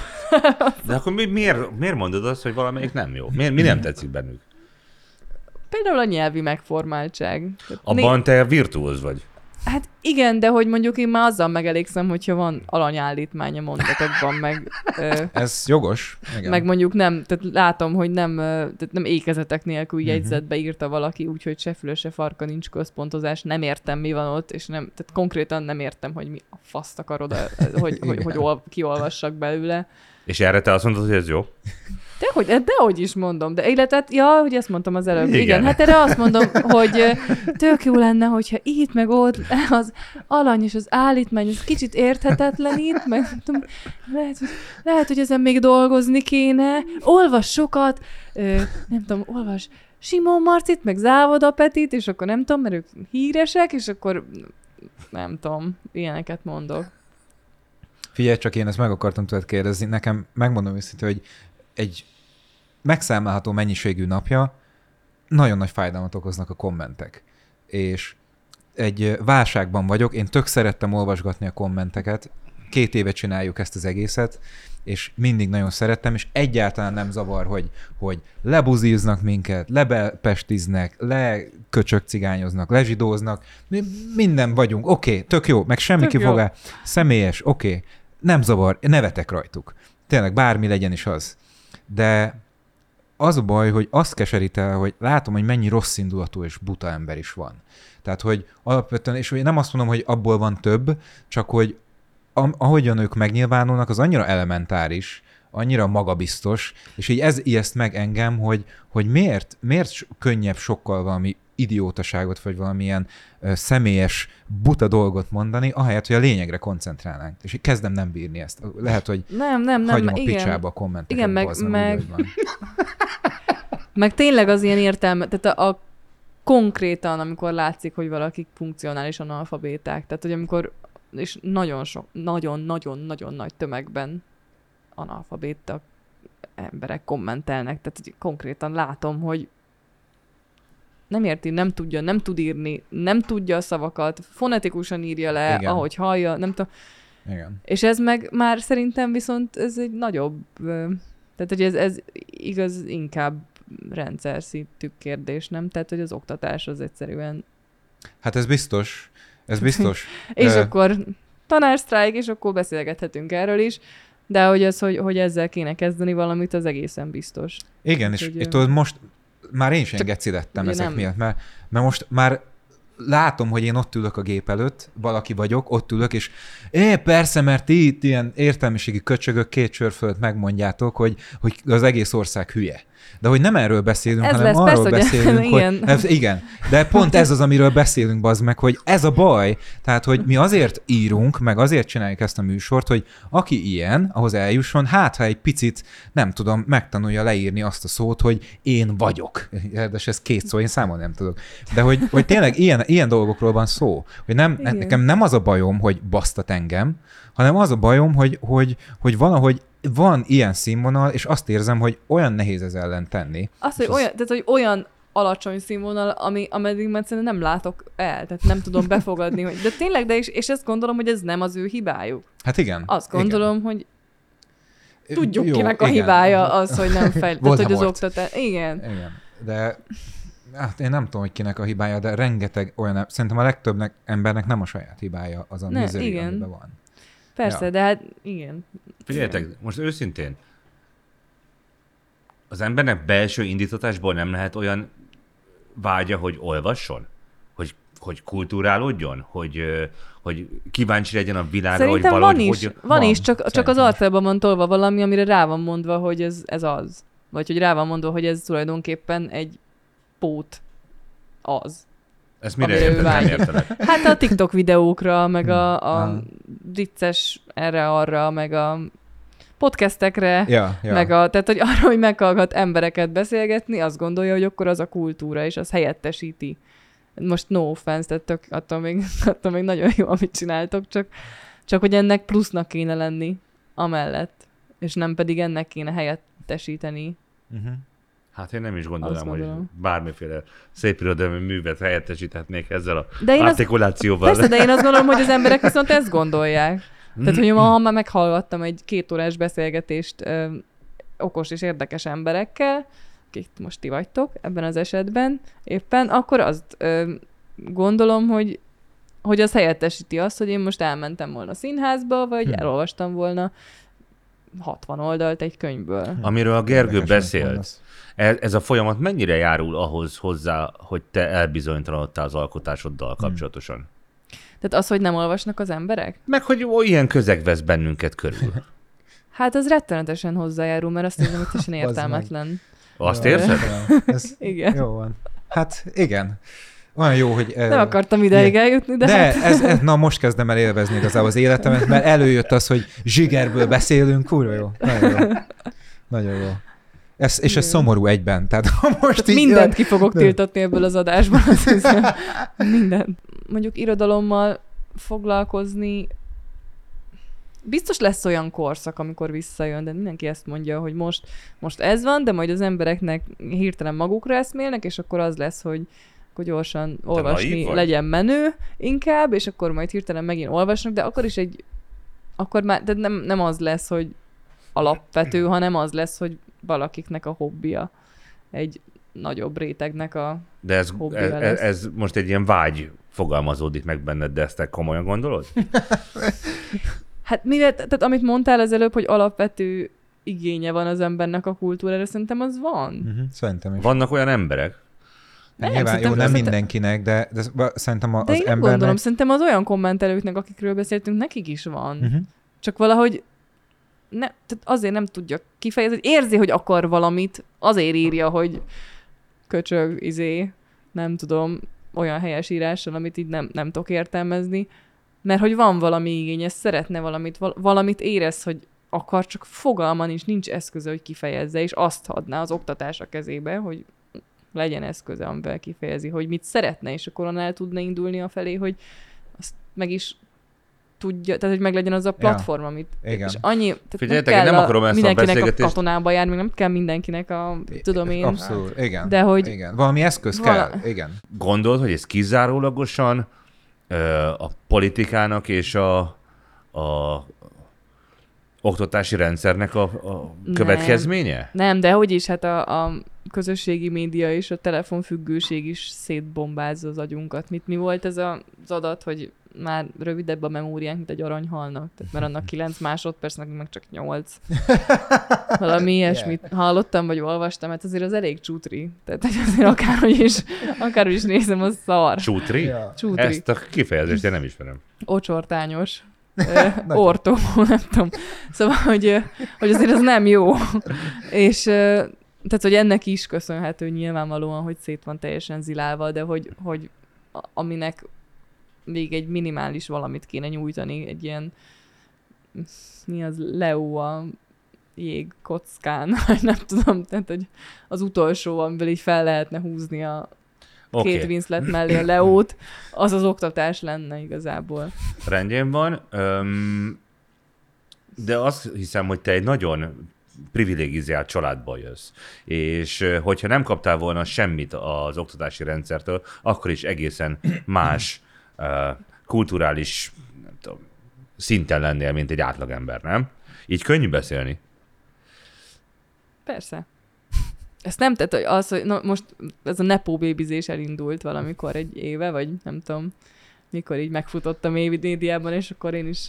De akkor mi, miért, miért mondod azt, hogy valamelyik nem jó? Miért, mi nem tetszik bennük? Például a nyelvi megformáltság. Abban te virtuóz vagy. Hát igen, de hogy mondjuk én már azzal megelégszem, hogyha van alanyállítmánya mondatokban, meg, ö, Ez jogos. Igen. meg mondjuk nem, tehát látom, hogy nem, tehát nem ékezetek nélkül Mhm. jegyzetbe írta valaki, úgyhogy se füle, se farka nincs központozás, nem értem, mi van ott, és nem, tehát konkrétan nem értem, hogy mi a faszt akarod, hogy, hogy, Igen. hogy ol, kiolvassak belőle. És erre te azt mondod, hogy ez jó? De hogy, de hogy is mondom, de életet, ja, hogy ezt mondtam az előbb. Igen, Igen. Hát erre azt mondom, hogy tök jó lenne, hogyha itt meg ott az alany és az állítmány, ez kicsit érthetetlenít, meg nem tudom, lehet, hogy, lehet, hogy ezen még dolgozni kéne. Olvas sokat, ö, nem tudom, olvas Simon Marcit, meg Závoda Petit, és akkor nem tudom, mert ők híresek, és akkor nem tudom, ilyeneket mondok. Figyelj, csak én ezt meg akartam tőled kérdezni. Nekem megmondom őszintén, hogy egy megszámlálható mennyiségű napja nagyon nagy fájdalmat okoznak a kommentek. És egy válságban vagyok, én tök szerettem olvasgatni a kommenteket, két éve csináljuk ezt az egészet, és mindig nagyon szerettem, és egyáltalán nem zavar, hogy, hogy lebuzíznak minket, lebepestiznek, leköcsök cigányoznak, lezsidóznak, mi minden vagyunk, oké, okay, tök jó, meg semmi Tök jó. kifogás, személyes, oké, okay, nem zavar, nevetek rajtuk. Tényleg bármi legyen is az. De az a baj, hogy azt keserít el, hogy látom, hogy mennyi rossz indulatú és buta ember is van. Tehát, hogy alapvetően, és nem azt mondom, hogy abból van több, csak hogy ahogyan ők megnyilvánulnak, az annyira elementáris, annyira magabiztos, és így ez ijeszt meg engem, hogy, hogy miért, miért könnyebb sokkal valami idiótaságot, vagy valamilyen ö, személyes, buta dolgot mondani, ahelyett, hogy a lényegre koncentrálnánk. És így kezdem nem bírni ezt. Lehet, hogy Nem, nem, nem, hagyom a igen. picsába a kommenteket. Igen, meg- bazzam, úgy, meg- van. Meg tényleg az ilyen értelme, tehát a, a konkrétan, amikor látszik, hogy valakik funkcionális analfabéták, tehát hogy amikor, és nagyon sok, nagyon-nagyon-nagyon nagy tömegben analfabéta emberek kommentelnek, tehát hogy konkrétan látom, hogy nem érti, nem tudja, nem tud írni, nem tudja a szavakat, fonetikusan írja le, Igen. Ahogy hallja, nem tudom. Igen. És ez meg már szerintem viszont ez egy nagyobb, tehát hogy ez, ez igaz inkább rendszer szintű kérdés, nem? Tehát, hogy az oktatás az egyszerűen... Hát ez biztos. Ez biztos. És Ö, akkor tanársztrájk, és akkor beszélgethetünk erről is, de hogy az, hogy, hogy ezzel kéne kezdeni valamit, az egészen biztos. Igen, és, Úgyhogy, és tudod, most már én lettem ugye ezek nem- miatt, mert, mert most már látom, hogy én ott ülök a gép előtt, valaki vagyok, ott ülök, és é, persze, mert ti itt ilyen értelmiségi köcsögök két sör fölött megmondjátok, hogy, hogy az egész ország hülye. De hogy nem erről beszélünk, Ez hanem lesz, arról persze, hogy- beszélünk, igen. hogy... Ez, igen, de pont ez az, amiről beszélünk, bazd meg, hogy ez a baj, tehát, hogy mi azért írunk, meg azért csináljuk ezt a műsort, hogy aki ilyen, ahhoz eljusson, hát ha egy picit, nem tudom, megtanulja leírni azt a szót, hogy én vagyok. De ez két szó, én számolni nem tudok. De hogy, hogy tényleg ilyen, ilyen dolgokról van szó, hogy nem, Igen. nekem nem az a bajom, hogy basztat engem, hanem az a bajom, hogy, hogy, hogy valahogy van ilyen színvonal, és azt érzem, hogy olyan nehéz ez ellen tenni. Az, hogy az- olyan, tehát, hogy olyan alacsony színvonal, ami, ameddig már egyszerűen nem látok el, tehát nem tudom befogadni, hogy, de tényleg, de és, és ezt gondolom, hogy ez nem az ő hibájuk. Hát igen. Azt gondolom, hogy igen. tudjuk, Jó, kinek a igen. hibája az, hogy nem fejl... tehát, hogy az oktatás... Igen. Igen, de hát én nem tudom, hogy kinek a hibája, de rengeteg olyan, szerintem a legtöbbnek embernek nem a saját hibája az a igen. amiben van. Persze, Ja. de hát igen. Figyeljetek, most őszintén, az embernek belső indítatásból nem lehet olyan vágya, hogy olvasson? Hogy, hogy kulturálódjon? Hogy, hogy kíváncsi legyen a világra, Szerintem hogy van valahogy... is, hogy... van, van, is, csak, csak az arcában van tolva valami, amire rá van mondva, hogy ez, ez az. Vagy hogy rá van mondva, hogy ez tulajdonképpen egy pót az. Ezt mire érted? Nem értelek. Hát a TikTok videókra, meg a, a Ah. vicces erre-arra, meg a podcastekre, Ja, ja. meg a, tehát hogy arra, hogy meghallgat embereket beszélgetni, azt gondolja, hogy akkor az a kultúra, és az helyettesíti. Most no offense, tehát tök, attól, még, attól még nagyon jó, amit csináltok, csak, csak hogy ennek plusznak kéne lenni amellett, és nem pedig ennek kéne helyettesíteni. Uh-huh. Hát én nem is gondolom, Azt hogy bármiféle szép irodalmi művet helyettesíthetnék ezzel a De én azt, artikulációval. persze, de én azt gondolom, hogy az emberek viszont ezt gondolják. Tehát, hogy ma, ha már meghallgattam egy két órás beszélgetést ö, okos és érdekes emberekkel, akik most ti vagytok ebben az esetben éppen, akkor azt ö, gondolom, hogy hogy az helyettesíti azt, hogy én most elmentem volna színházba, vagy Hm. elolvastam volna 60 oldalt egy könyvből. Amiről a Gergő Érdekes, amit beszélt, mondasz. Ez, ez a folyamat mennyire járul ahhoz hozzá, hogy te elbizonytalanodtál az alkotásoddal kapcsolatosan? Tehát az, hogy nem olvasnak az emberek? Meg hogy ó, ilyen közeg vesz bennünket körül. Hát az rettenetesen hozzájárul, mert azt hiszem, hogy teljesen értelmetlen. Azt érzed? Ez Igen. jó van. Hát igen. Olyan jó, hogy... Nem akartam ideig ilyen- eljutni, de, De hát ez, ez, na most kezdem el élvezni igazából az életemet, mert előjött az, hogy zsigerből beszélünk, kurva jó. Nagyon jó. Nagyon jó. Ez, és ez Igen. szomorú egyben. Tehát ha most így... mindent ki fogok tiltatni ebből az adásból, azt hiszem. Mindent. Mondjuk irodalommal foglalkozni, biztos lesz olyan korszak, amikor visszajön, de mindenki ezt mondja, hogy most, most ez van, de majd az embereknek hirtelen magukra eszmélnek, és akkor az lesz, hogy akkor gyorsan olvasni legyen menő inkább, és akkor majd hirtelen megint olvasnak, de akkor is egy, akkor már, de nem, nem az lesz, hogy alapvető, hanem az lesz, hogy valakiknek a hobbija egy nagyobb rétegnek a... De ez, Hobbija ez, lesz. ez most egy ilyen vágy fogalmazódik meg benned, de ezt te komolyan gondolod? Hát mivel, tehát amit mondtál az előbb, hogy alapvető igénye van az embernek a kultúrára, szerintem az van. Uh-huh, szerintem is. Vannak olyan emberek, Nem, Nyilván, jó, nem mindenkinek, de, de szerintem a- De az én embernek... gondolom, szerintem az olyan kommentelőknek, akikről beszéltünk, nekik is van. Uh-huh. Csak valahogy ne, tehát azért nem tudja kifejezni, érzi, hogy akar valamit, azért írja, hogy köcsög, izé, nem tudom, olyan helyes írással, amit így nem, nem tudok értelmezni, mert hogy van valami igény, ez szeretne valamit, val- valamit érez, hogy akar, csak fogalma nincs, nincs eszköze, hogy kifejezze, és azt adná az oktatás a kezébe, hogy legyen eszköze, amivel kifejezi, hogy mit szeretne, és akkor el tudna indulni a felé, hogy azt meg is tudja, tehát hogy meglegyen az a platform, amit Igen. és annyi, tehát Figyeljetek, nem én kell nem a, akarom ezt a mindenkinek a, beszélgetést- katonába járni, nem kell mindenkinek a, tudom én, Abszolút, igen. de hogy Igen, valami eszköz Vala- kell, igen. gondolod, hogy ez kizárólagosan ö, a politikának és a, a oktatási rendszernek a, a Nem. következménye? nem, de hogy is, hát a, a közösségi média és a telefonfüggőség is szétbombázza az agyunkat. Mit mi volt ez a, az adat, hogy már rövidebb a memóriánk, mint egy aranyhalnak, tehát mert annak 9 másodperc, nekünk meg csak 8. Valami ilyesmit hallottam, vagy olvastam, hát azért az elég csútri. Tehát azért akárhogy is, akárhogy is nézem, az szar. Csútri? Ja. Csútri. Ezt a kifejezést én nem ismerem. ocsortányos, ortó, nem tudom. Szóval, hogy, hogy azért az nem jó. És tehát, hogy ennek is köszönhető nyilvánvalóan, hogy szét van teljesen zilálva, de hogy, hogy aminek még egy minimális valamit kéne nyújtani, egy ilyen mi az, Leo a jég kockán, vagy nem tudom, tehát hogy az utolsó, amivel így fel lehetne húzni a okay. Kate Winslet mellé a Leót, az az oktatás lenne igazából. rendjén van. Öm, de azt hiszem, hogy te egy nagyon privilegizált családból jössz. És hogyha nem kaptál volna semmit az oktatási rendszertől, akkor is egészen más kulturális nem tudom, szinten lennél, mint egy átlagember, nem? Így könnyű beszélni. Persze. Ezt nem tett, hogy az, hogy na, most ez a nepó bébizés elindult valamikor egy éve, vagy nem tudom, mikor így megfutottam évi médiában, és akkor én is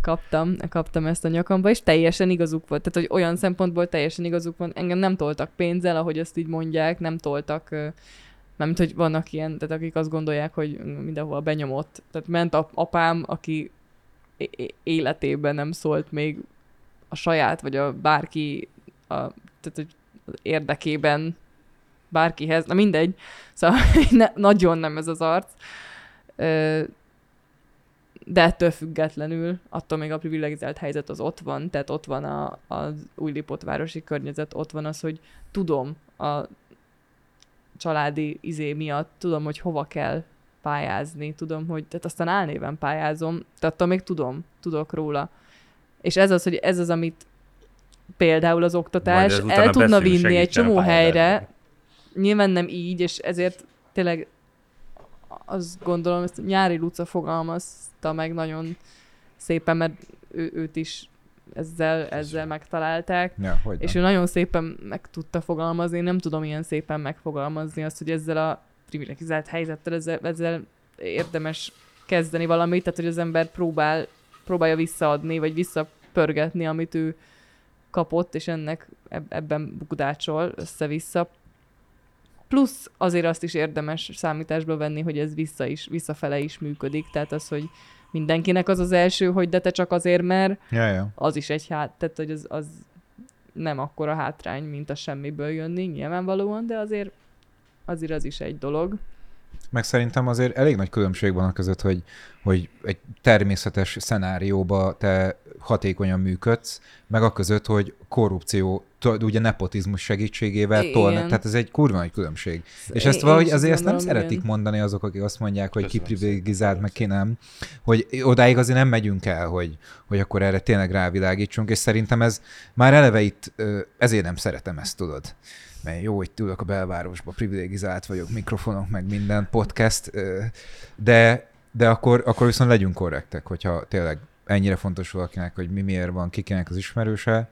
kaptam, kaptam ezt a nyakamba, és teljesen igazuk volt. Tehát, hogy olyan szempontból teljesen igazuk van. Engem nem toltak pénzzel, ahogy azt így mondják, nem toltak, mármint, hogy vannak ilyen, tehát akik azt gondolják, hogy mindenhol benyomott. Tehát ment a apám, aki életében nem szólt még a saját, vagy a bárki, a, tehát hogy érdekében bárkihez, na mindegy, szóval ne, nagyon nem ez az arc. De ettől függetlenül, attól még a privilegizált helyzet az ott van, tehát ott van a, az új városi környezet, ott van az, hogy tudom a családi izé miatt, tudom, hogy hova kell pályázni, tudom, hogy, tehát aztán álnéven pályázom, tehát attól még tudom, tudok róla. És ez az, hogy ez az, amit például az oktatás el tudna vinni egy csomó helyre, nyilván nem így, és ezért tényleg azt gondolom, ezt Nyári Luca fogalmazta meg nagyon szépen, mert ő, őt is ezzel, ezzel megtalálták, Ja, és ő nagyon szépen meg tudta fogalmazni, én nem tudom ilyen szépen megfogalmazni azt, hogy ezzel a privilegizált helyzettel, ezzel, ezzel érdemes kezdeni valamit, tehát hogy az ember próbál, próbálja visszaadni, vagy visszapörgetni, amit ő kapott, és ennek eb- ebben bukdácsol össze-vissza. Plusz azért azt is érdemes számításba venni, hogy ez vissza is, visszafele is működik, tehát az, hogy mindenkinek az az első, hogy de te csak azért, mert Ja, ja. az is egy hát, tehát hogy az, az nem akkora hátrány, mint a semmiből jönni, nyilvánvalóan, de azért azért az is egy dolog. Meg szerintem azért elég nagy különbség van a között, hogy, hogy egy természetes szenárióba te hatékonyan működsz, meg a között, hogy korrupció, ugye nepotizmus segítségével tolnak. Tehát ez egy kurva nagy különbség. És ezt valahogy azért ezt nem szeretik mondani azok, akik azt mondják, hogy ki Köszönöm privilegizált, meg ki nem. Hogy odáig azért nem megyünk el, hogy, hogy akkor erre tényleg rávilágítsunk, és szerintem ez már eleve itt, ezért nem szeretem ezt, tudod mert jó, hogy ülök a belvárosba, privilegizált vagyok, mikrofonok, meg minden podcast, de, de akkor, akkor viszont legyünk korrektek, hogyha tényleg ennyire fontos valakinek, hogy mi miért van, kikinek az ismerőse,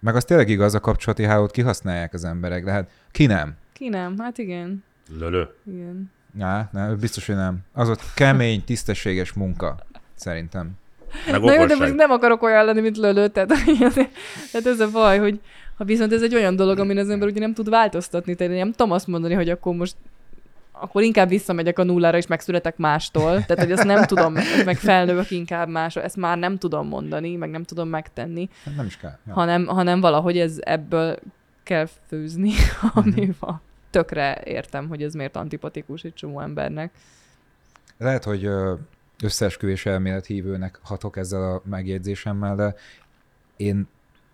meg az tényleg igaz, a kapcsolati hálót kihasználják az emberek, de hát ki nem? Ki nem? Hát igen. Lölö. igen. Á, nem, biztos, hogy nem. Az ott kemény, tisztességes munka, szerintem. Meg Na jó, de most nem akarok olyan lenni, mint lölő, tehát, tehát ez a baj, hogy ha viszont ez egy olyan dolog, amin az ember ugye nem tud változtatni, tehát én nem tudom azt mondani, hogy akkor most akkor inkább visszamegyek a nullára, és megszületek mástól. Tehát, hogy ezt nem tudom, meg felnövök inkább másról. Ezt már nem tudom mondani, meg nem tudom megtenni, Hát nem is kell. Ja. hanem, hanem valahogy ez ebből kell főzni, ami van. Tökre értem, hogy ez miért antipatikus egy csomó embernek. Lehet, hogy összeesküvés elmélet hívőnek hatok ezzel a megjegyzésemmel, de én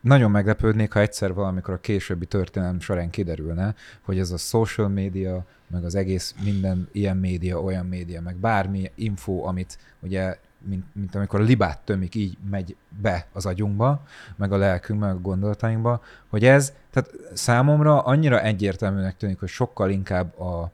nagyon meglepődnék, ha egyszer valamikor a későbbi történelem során kiderülne, hogy ez a social média, meg az egész minden ilyen média, olyan média, meg bármi info, amit ugye, mint, mint amikor a libát tömik, így megy be az agyunkba, meg a lelkünk, meg a gondolatainkba, hogy ez, tehát számomra annyira egyértelműnek tűnik, hogy sokkal inkább a,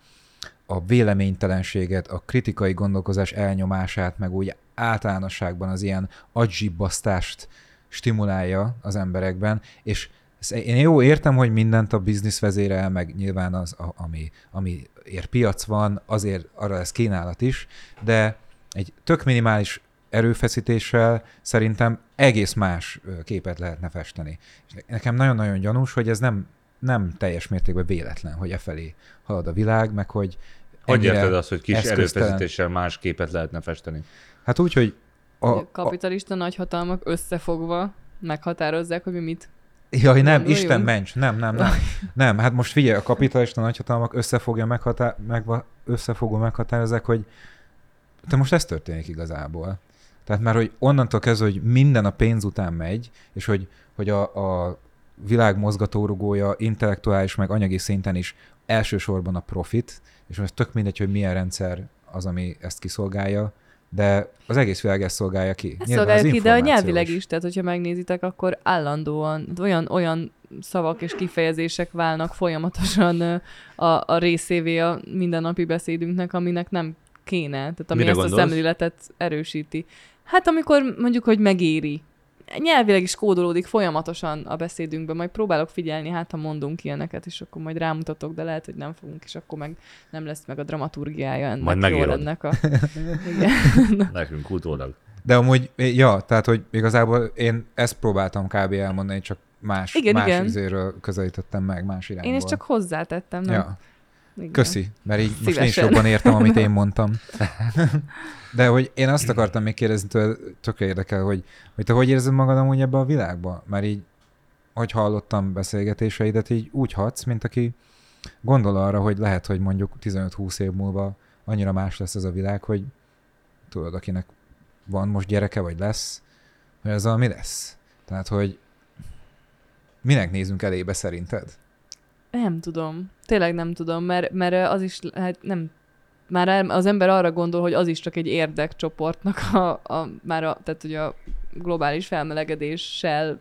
a véleménytelenséget, a kritikai gondolkozás elnyomását, meg úgy általánosságban az ilyen agyibbasztást stimulálja az emberekben, és én jó értem, hogy mindent a biznisz vezérel, meg nyilván az, a, ami, ami ér piac van, azért arra lesz kínálat is, de egy tök minimális erőfeszítéssel szerintem egész más képet lehetne festeni. És nekem nagyon-nagyon gyanús, hogy ez nem, nem teljes mértékben véletlen, hogy e felé halad a világ, meg hogy Hogy érted azt, hogy kis eszköztelen. erőfeszítéssel más képet lehetne festeni? Hát úgy, hogy a, A, a, kapitalista nagyhatalmak összefogva meghatározzák, hogy mi mit. jaj, nem, Gondoljunk. Isten ments, nem, nem, nem. Nem, hát most figyelj, a kapitalista nagyhatalmak összefogja meghatá- meg, összefogva meghatározzák, hogy te most ez történik igazából. Tehát már, hogy onnantól kezdve, hogy minden a pénz után megy, és hogy, hogy a, a világ mozgatórugója intellektuális meg anyagi szinten is elsősorban a profit, és most tök mindegy, hogy milyen rendszer az, ami ezt kiszolgálja, de az egész világ ezt szolgálja ki. Ezt szolgálja ki, de a nyelvileg is. is, tehát hogyha megnézitek, akkor állandóan olyan, olyan szavak és kifejezések válnak folyamatosan a, a részévé a mindennapi beszédünknek, aminek nem kéne, tehát ami Mire ezt gondolsz? a szemléletet erősíti. Hát amikor mondjuk, hogy megéri. Nyelvileg is kódolódik folyamatosan a beszédünkben, majd próbálok figyelni, hát ha mondunk ilyeneket, és akkor majd rámutatok, de lehet, hogy nem fogunk, és akkor meg nem lesz meg a dramaturgiája ennek. Majd jól megírod. ennek a... Igen. Nekünk utólag. De amúgy, ja, tehát, hogy igazából én ezt próbáltam kb. elmondani, csak más, Igen, más igen. közelítettem meg, más irányból. Én ezt csak hozzátettem, nem? Ja, Igen. köszi, mert így most én is Szívesen. jobban értem, amit én mondtam. De hogy én azt akartam még kérdezni tőle, tökre érdekel, hogy, hogy te hogy érzed magad amúgy ebbe a világba? Már így hogy hallottam beszélgetéseidet, így úgy hatsz, mint aki gondol arra, hogy lehet, hogy mondjuk 15-20 év múlva annyira más lesz ez a világ, hogy tudod, akinek van most gyereke, vagy lesz, hogy ez mi lesz. Tehát, hogy minek nézünk elébe szerinted? Nem tudom. Tényleg nem tudom, mert, mert az is, hát nem, már az ember arra gondol, hogy az is csak egy érdekcsoportnak a, a már a, tehát hogy a globális felmelegedéssel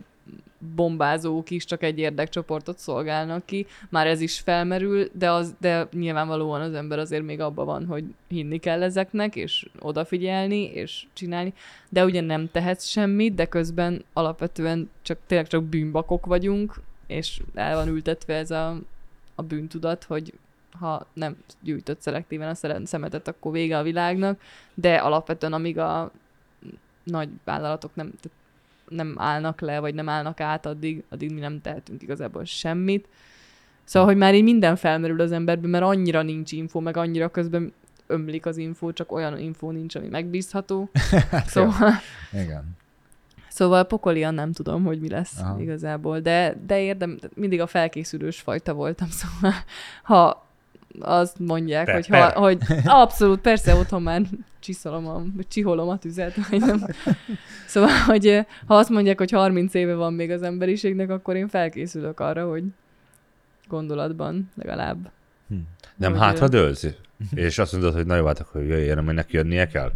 bombázók is csak egy érdekcsoportot szolgálnak ki. Már ez is felmerül, de, az, de nyilvánvalóan az ember azért még abban van, hogy hinni kell ezeknek, és odafigyelni, és csinálni. De ugye nem tehetsz semmit, de közben alapvetően csak tényleg csak bűnbakok vagyunk, és el van ültetve ez a, a bűntudat, hogy ha nem gyűjtött szelektíven a szemetet, akkor vége a világnak, de alapvetően amíg a nagy vállalatok nem, nem állnak le, vagy nem állnak át, addig, addig mi nem tehetünk igazából semmit. Szóval, hogy már így minden felmerül az emberben, mert annyira nincs info, meg annyira közben ömlik az info, csak olyan info nincs, ami megbízható. szóval, Igen. Szóval pokolian nem tudom, hogy mi lesz Aha. Igazából, de, de érdem, mindig a felkészülős fajta voltam, szóval ha azt mondják, Te- hogy, ha, hogy abszolút, persze otthon már csiszolom a, vagy csiholom a tüzet, vagy nem. Szóval, hogy ha azt mondják, hogy 30 éve van még az emberiségnek, akkor én felkészülök arra, hogy gondolatban legalább. Nem Hogy, hátra ö, dőlsz? És azt mondod, hogy na jó, hát akkor jöjjön, hogy neki jönnie kell?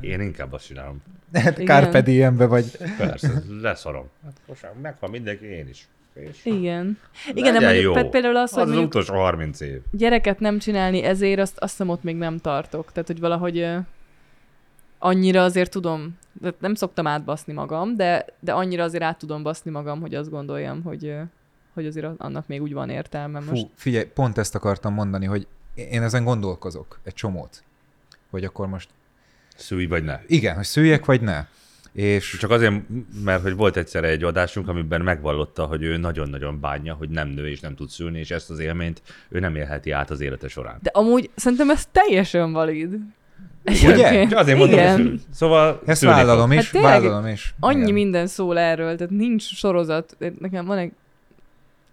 Én inkább azt csinálom. Hát. Carpe diembe vagy. Persze, leszarom. Hát most megvan mindenki, én is. És Igen. Igen, de mondjuk jó. például az, Az hogy az utolsó 30 év. gyereket nem csinálni ezért, azt, azt hiszem ott még nem tartok. Tehát, hogy valahogy ö, annyira azért tudom, tehát nem szoktam átbaszni magam, de, de annyira azért át tudom baszni magam, hogy azt gondoljam, hogy, hogy azért annak még úgy van értelme most. Fú, figyelj, pont ezt akartam mondani, hogy én ezen gondolkozok egy csomót. Hogy akkor most Szülj vagy ne. igen, hogy szüljek vagy ne. És Csak azért, mert hogy volt egyszer egy adásunk, amiben megvallotta, hogy ő nagyon-nagyon bánja, hogy nem nő és nem tud szülni, és ezt az élményt ő nem élheti át az élete során. De amúgy szerintem ez teljesen valid. Ugye? Csak azért mondom, hogy Igen. szül. Szóval ezt vállalom is, Hát vállalom is. Annyi Igen. minden szól erről, tehát nincs sorozat. Nekem van egy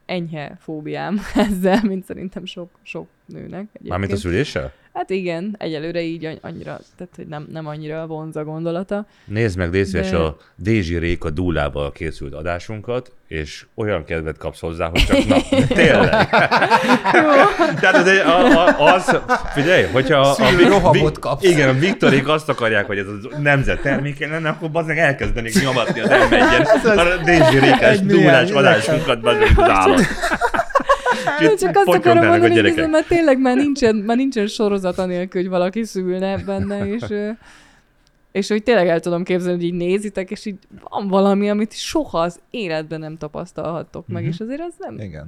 enyhe fóbiám ezzel, mint szerintem sok, sok nőnek. Egyébként. Mármint a szüléssel? Hát igen, egyelőre így annyira, tehát hogy nem, nem annyira vonz a gondolata. Nézd meg, légy szíves, De- a Dézsi Réka Dúlával készült adásunkat, és olyan kedvet kapsz hozzá, hogy csak na, tényleg. Tehát az, egy, a, a, az, figyelj, hogyha a, a, rohamot kapsz. Igen, a Viktorik azt akarják, hogy ez a nemzet terméke lenne, akkor bazdmeg elkezdenék nyomatni az m a Dézsi Rékás Dúlás adásunkat, bazdmeg az. De csak azt akarom mondani, hogy ez, mert tényleg már nincsen, már nincsen sorozat anélkül, hogy valaki szülne benne, és, és hogy tényleg el tudom képzelni, hogy így nézitek, és így van valami, amit soha az életben nem tapasztalhattok meg, Mhm. és azért ez nem... Igen.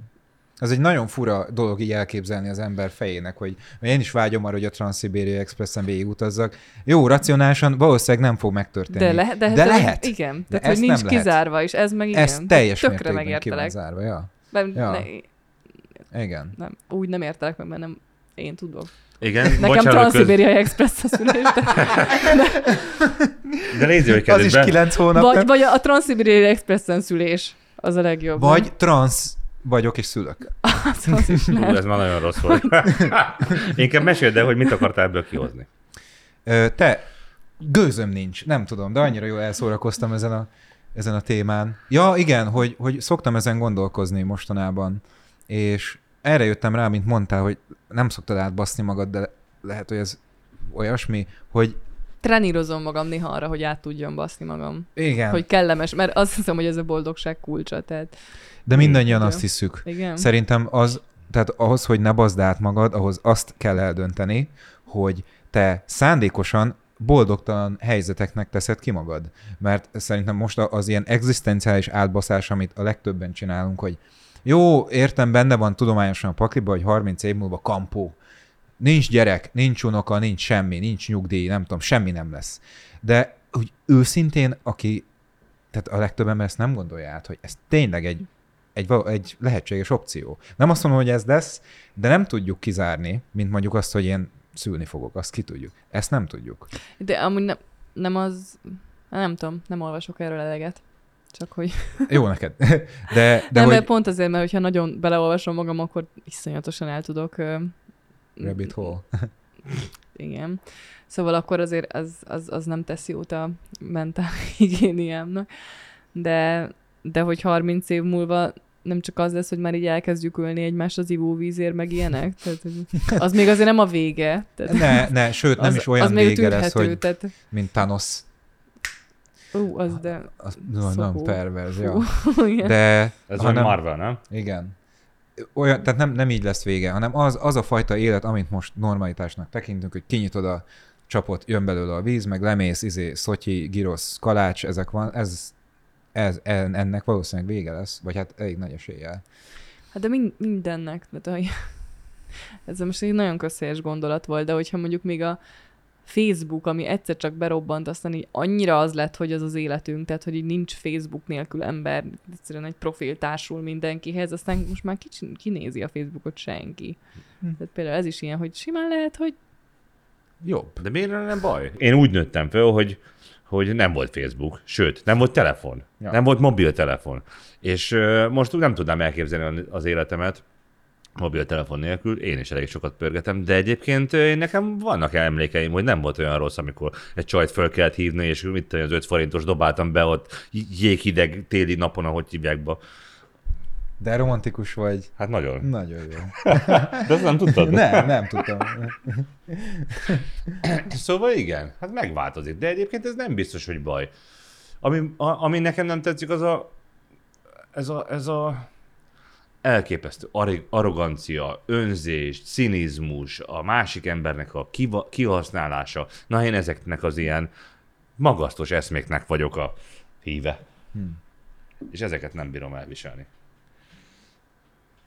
Ez egy nagyon fura dolog így elképzelni az ember fejének, hogy én is vágyom arra, hogy a Transzibéria Expressen végigutazzak. Jó, racionálisan valószínűleg nem fog megtörténni. De, le, de, de lehet. Igen, De tehát hogy nincs kizárva, és ez meg igen. Ez teljes Tökre mértékben ki van megértelek. zárva, ja. Nem, Ja. ne, Igen. nem, úgy nem értelek meg, mert nem én tudok. Igen, Nekem bocsánat, köz... transzibériai express a szülés, de, de légy hogy Az is kilenc hónap. vagy, nem? vagy a transzibériai expressen szülés, az a legjobb. Vagy transz vagyok és szülök. az, az is Hú, ez már nagyon rossz volt. Inkább meséld el, hogy mit akartál ebből kihozni. Ö, te, gőzöm nincs, nem tudom, de annyira jól elszórakoztam ezen a, ezen a témán. Ja, igen, hogy, hogy szoktam ezen gondolkozni mostanában, és erre jöttem rá, mint mondtál, hogy nem szoktad átbaszni magad, de lehet, hogy ez olyasmi, hogy Trenírozom magam néha arra, hogy át tudjam baszni magam. igen, Hogy kellemes, mert azt hiszem, hogy ez a boldogság kulcsa, tehát de mindannyian Igen. azt hiszük. igen. Szerintem az, tehát ahhoz, hogy ne bazd át magad, ahhoz azt kell eldönteni, hogy te szándékosan boldogtalan helyzeteknek teszed ki magad. Mert szerintem most az ilyen egzisztenciális átbaszás, amit a legtöbben csinálunk, hogy jó, értem, benne van tudományosan a pakliba, hogy 30 év múlva kampó. Nincs gyerek, nincs unoka, nincs semmi, nincs nyugdíj, nem tudom, semmi nem lesz. De úgy őszintén, aki, tehát a legtöbb ember ezt nem gondolja át, hogy ez tényleg egy, egy, egy lehetséges opció. Nem azt mondom, hogy ez lesz, de nem tudjuk kizárni, mint mondjuk azt, hogy én szülni fogok, azt ki tudjuk. Ezt nem tudjuk. De amúgy nem, nem az, nem tudom, nem olvasok erről eleget. Csak hogy... Jó neked. De, de nem, hogy... hogy... pont azért, mert hogyha nagyon beleolvasom magam, akkor iszonyatosan el tudok... Rabbit hole. Igen. Szóval akkor azért az, az, az nem tesz jót a mentál higiéniámnak. De, de hogy 30 év múlva nem csak az lesz, hogy már így elkezdjük ölni egymást az ivóvízért, meg ilyenek. Tehát, az még azért nem a vége. Tehát Ne, ne, sőt, nem az, is olyan az még vége lesz, hogy Tehát, mint Thanos. Ú, az de... Az, no, nem perverz, ja. De, Ez hanem, Marvel, nem? igen. Olyan, tehát nem, nem így lesz vége, hanem az, az a fajta élet, amit most normalitásnak tekintünk, hogy kinyitod a csapot, jön belőle a víz, meg lemész, izé, szotyi, girosz, kalács, ezek van, ez, ez, en- ennek valószínűleg vége lesz, vagy hát elég nagy eséllyel. Hát de mind, mindennek. Tehát, hogy ez most egy nagyon közhelyes gondolat volt, de hogyha mondjuk még a Facebook, ami egyszer csak berobbant, aztán így annyira az lett, hogy az az életünk, tehát hogy így nincs Facebook nélkül ember, egyszerűen egy profil társul mindenkihez, aztán most már kicsi, kinézi a Facebookot senki. Hm. Tehát például ez is ilyen, hogy simán lehet, hogy Jobb. De miért lenne baj? Én úgy nőttem föl, hogy, hogy nem volt Facebook, sőt, nem volt telefon, Ja. nem volt mobiltelefon. És uh, most úgy nem tudnám elképzelni az életemet mobiltelefon nélkül, én is elég sokat pörgetem, de egyébként ö, nekem vannak emlékeim, hogy nem volt olyan rossz, amikor egy csajt föl kellett hívni, és mit tudom, az 5 forintos dobáltam be ott jéghideg téli napon, ahogy hívják be. De romantikus vagy. Hát nagyon. Nagyon jó. De ezt nem tudtad? nem, nem tudtam. Szóval igen, hát megváltozik, de egyébként ez nem biztos, hogy baj. Ami, a, ami nekem nem tetszik, az a, ez a, ez a elképesztő arrogancia, önzés, cinizmus, a másik embernek a kiva, kihasználása. Na én ezeknek az ilyen magasztos eszméknek vagyok a híve. Hmm. És ezeket nem bírom elviselni.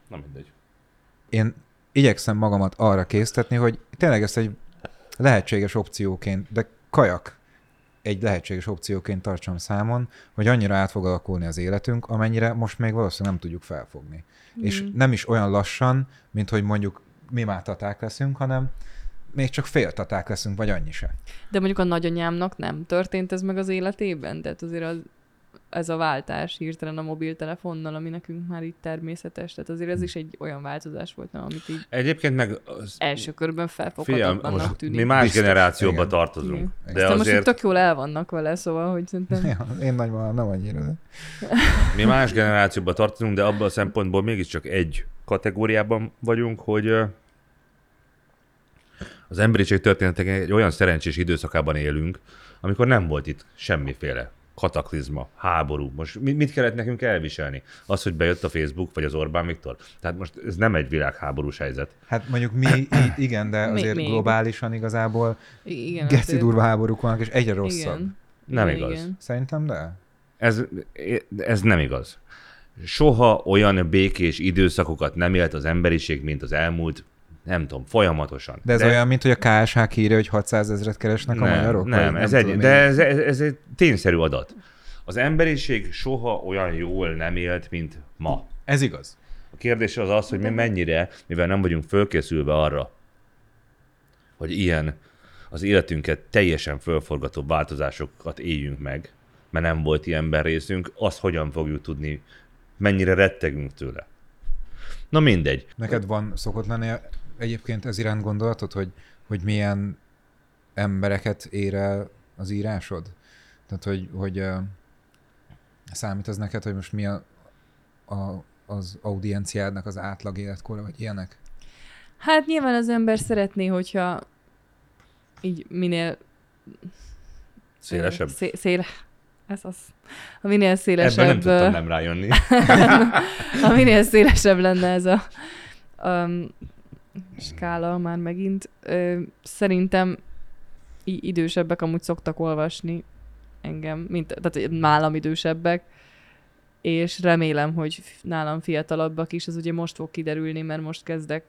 Na mindegy. Én igyekszem magamat arra késztetni, hogy tényleg ezt egy lehetséges opcióként, de kajak egy lehetséges opcióként tartsam számon, hogy annyira át fog alakulni az életünk, amennyire most még valószínűleg nem tudjuk felfogni. Mm. És nem is olyan lassan, mint hogy mondjuk mi már taták leszünk, hanem még csak fél taták leszünk, vagy annyi se. De mondjuk a nagyanyámnak nem történt ez meg az életében? Tehát azért az, ez a váltás hirtelen a mobiltelefonnal, ami nekünk már így természetes. Tehát azért ez is egy olyan változás volt, nem, amit így Egyébként meg az, első körben felfoghatatlannak most tűnik. mi más Biztos, generációba igen. tartozunk. Igen. De Aztán most azért ők tök jól el vannak vele, szóval, hogy szerintem... Ja, én nagymamám nem annyira. De... mi más generációba tartozunk, de abban a szempontból mégiscsak egy kategóriában vagyunk, hogy az emberiség történetek egy olyan szerencsés időszakában élünk, amikor nem volt itt semmiféle kataklizma, háború. Most mi- mit kellett nekünk elviselni? Az, hogy bejött a Facebook vagy az Orbán Viktor? Tehát most ez nem egy világháborús helyzet. Hát mondjuk mi, igen, de azért még. globálisan igazából Igen, geci azért- durva háborúk vannak, és egyre rosszabb. Igen. Nem igen, igaz. Igen. Szerintem de. Ez, ez nem igaz. Soha olyan békés időszakokat nem élt az emberiség, mint az elmúlt, nem tudom, folyamatosan. De ez de... olyan, mint hogy a KSH írja, hogy 600 ezret keresnek a nem, magyarok? Nem, vagy ez egy, de ez, ez, ez egy tényszerű adat. Az emberiség soha olyan jól nem élt, mint ma. Ez igaz. A kérdés az az, hogy mi mennyire, mivel nem vagyunk fölkészülve arra, hogy ilyen az életünket teljesen fölforgató változásokat éljünk meg, mert nem volt ilyen részünk, azt hogyan fogjuk tudni, mennyire rettegünk tőle. Na mindegy. Neked van szokott lenni egyébként ez iránt gondolatod, hogy, hogy milyen embereket ér el az írásod? Tehát, hogy, hogy uh, számít az neked, hogy most mi a, a, az audienciádnak az átlag életkora, vagy ilyenek? Hát nyilván az ember szeretné, hogyha így minél... Szélesebb? Szé- széle... Ez az. A minél Ebben szélesebb... nem tudtam nem rájönni. ha minél szélesebb lenne ez a um, skála már megint. Ö, szerintem idősebbek amúgy szoktak olvasni engem, mint, tehát nálam idősebbek, és remélem, hogy nálam fiatalabbak is, ez ugye most fog kiderülni, mert most kezdek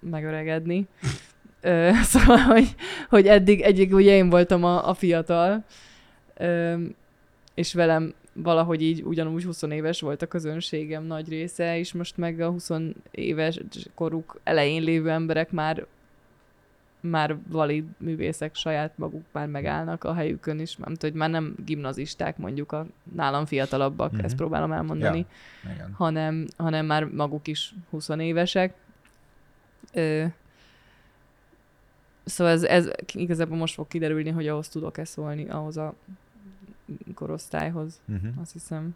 megöregedni. Ö, szóval, hogy, hogy eddig, eddig ugye én voltam a, a fiatal, ö, és velem valahogy így ugyanúgy 20 éves volt a közönségem nagy része, és most meg a 20 éves koruk elején lévő emberek már már valid művészek saját maguk már megállnak a helyükön is, nem tudom, hogy már nem gimnazisták mondjuk a nálam fiatalabbak, Mhm. mm-hmm. ezt próbálom elmondani, Ja. Igen. hanem, hanem már maguk is 20 évesek. Ö, szóval ez, ez igazából most fog kiderülni, hogy ahhoz tudok-e szólni, ahhoz a korosztályhoz, Uh-huh. azt hiszem.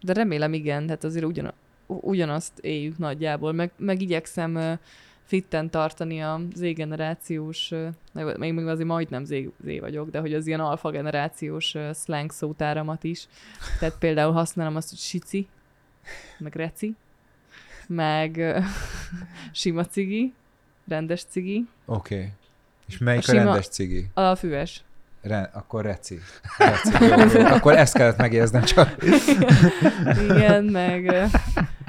De remélem igen, hát azért ugyan, ugyanazt éljük nagyjából, meg, meg igyekszem ö, fitten tartani a Z-generációs, meg- még, még azért majdnem Z, Z vagyok, de hogy az ilyen alfa generációs ö, slang szótáramat is. Tehát például használom azt, hogy sici, meg reci, meg sima cigi, rendes cigi, Oké. Okay. És melyik A a, rendes cigi? a füves. Ren, akkor reci. reci. Jó, jó. Akkor ezt kellett megjegyeznem csak. igen, meg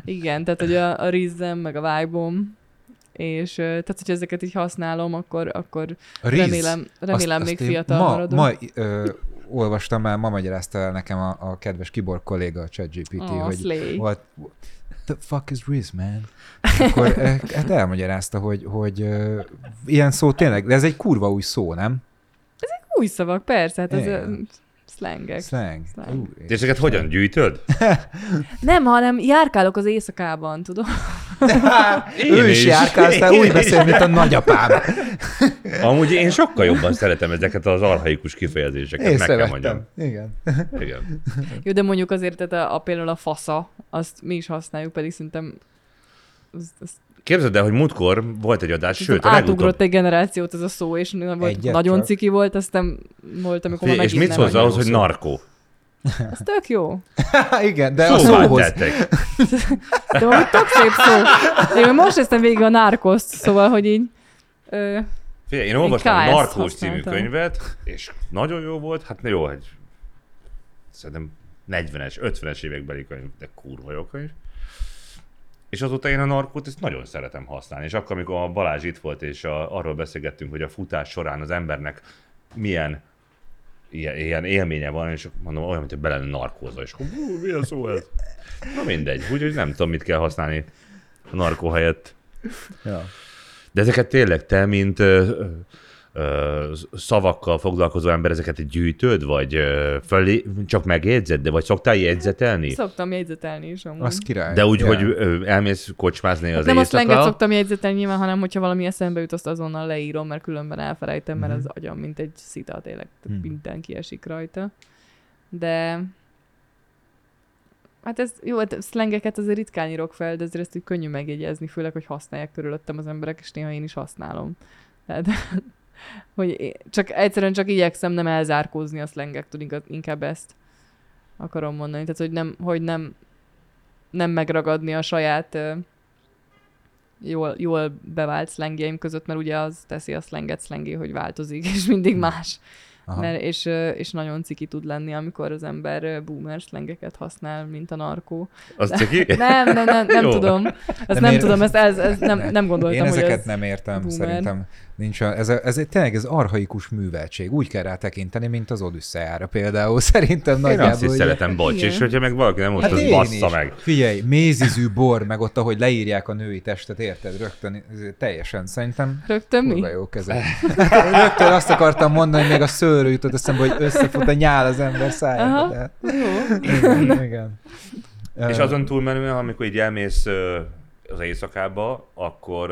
igen, tehát hogy a, a rizzem, meg a vibe és tehát, hogyha ezeket így használom, akkor, akkor Riz. remélem, remélem még én fiatal ma, maradok. Ma ö, olvastam el, ma magyarázta el nekem a, a kedves kiborg kolléga, a ChatGPT, oh, hogy slay. what, the fuck is Riz, man? Akkor hát elmagyarázta, hogy, hogy ö, ilyen szó tényleg, de ez egy kurva új szó, nem? Új szavak, persze, hát ez a szlengek. Slang. Slang. És ezeket hogyan gyűjtöd? Nem, hanem járkálok az éjszakában, tudom. Ő is járkálsz, te úgy beszél, mint a nagyapám. Amúgy én sokkal jobban szeretem ezeket az arhaikus kifejezéseket, meg kell mondjam. Észrevettem. Igen. Igen. Jó, de mondjuk azért, tehát a, a például a fasza, azt mi is használjuk, pedig szerintem az, az, Képzeld el, hogy múltkor volt egy adás, sőt, a átugrott legutóbb. egy generációt ez a szó, és volt, Egyet nagyon csak. ciki volt, aztán volt, amikor Figyelj, és mit szólsz ahhoz, hogy narkó? Ez tök jó. Igen, de a Szóval szóhoz. tettek. De amúgy tök szép szó. Én most néztem végig a Narcoszt, szóval, hogy így... Ö, Figyelj, én olvastam a Narkós című könyvet, és nagyon jó volt, hát jó, hogy szerintem 40-es, 50-es évekbeli könyv, de kurva jó könyv. És azóta én a narkót ezt nagyon szeretem használni. És akkor, amikor a Balázs itt volt, és a, arról beszélgettünk, hogy a futás során az embernek milyen ilyen, ilyen élménye van, és mondom, olyan, mint hogy bele narkózva, és akkor, hú, milyen szó ez? Na mindegy, úgyhogy nem tudom, mit kell használni a narkó helyett. Ja. De ezeket tényleg te, mint szavakkal foglalkozó ember, ezeket gyűjtöd, vagy fölé, csak megjegyzed, de vagy szoktál jegyzetelni? szoktam jegyzetelni is amúgy. Az király. De úgy, Ja. hogy elmész kocsmázni az nem azt lenget szoktam jegyzetelni nyilván, hanem hogyha valami eszembe jut, azt azonnal leírom, mert különben elfelejtem, mert Mhm. az agyam mint egy szita tényleg, Mhm. minden kiesik rajta. De hát ez jó, hát szlengeket azért ritkán írok fel, de azért ezt úgy könnyű megjegyezni, főleg, hogy használják körülöttem az emberek, és néha én is használom. Tehát, hogy csak egyszerűen csak igyekszem nem elzárkózni a szlengektől, inkább- inkább ezt akarom mondani. Tehát, hogy nem, hogy nem, nem megragadni a saját jól, jól bevált szlengjeim között, mert ugye az teszi a szlenget szlengé, hogy változik, és mindig más. Aha. Mert, és, és nagyon ciki tud lenni, amikor az ember boomer szlengeket használ, mint a narkó. Az ciki? Nem, nem, nem, nem Jó. tudom. Ezt nem miért- tudom, ezt, ez, ez nem, nem gondoltam, Én hogy ezeket ez... nem értem, boomer. szerintem nincs a, ez, ez egy, tényleg ez arhaikus műveltség. Úgy kell rá tekinteni, mint az Odüsszeára például. Szerintem Én nagyjából. azt is ugye- szeretem, bocs, Igen. és hogyha meg valaki nem most, Hát az én bassza is. meg. Figyelj, mézizű bor, meg ott, ahogy leírják a női testet, érted? Rögtön, ez teljesen szerintem Rögtön mi? jó rögtön azt akartam mondani, hogy még a szőrő jutott eszembe, hogy összefut a nyál az ember szájába. Aha. De... Igen, igen. És azon túlmenően, amikor így elmész az éjszakába, akkor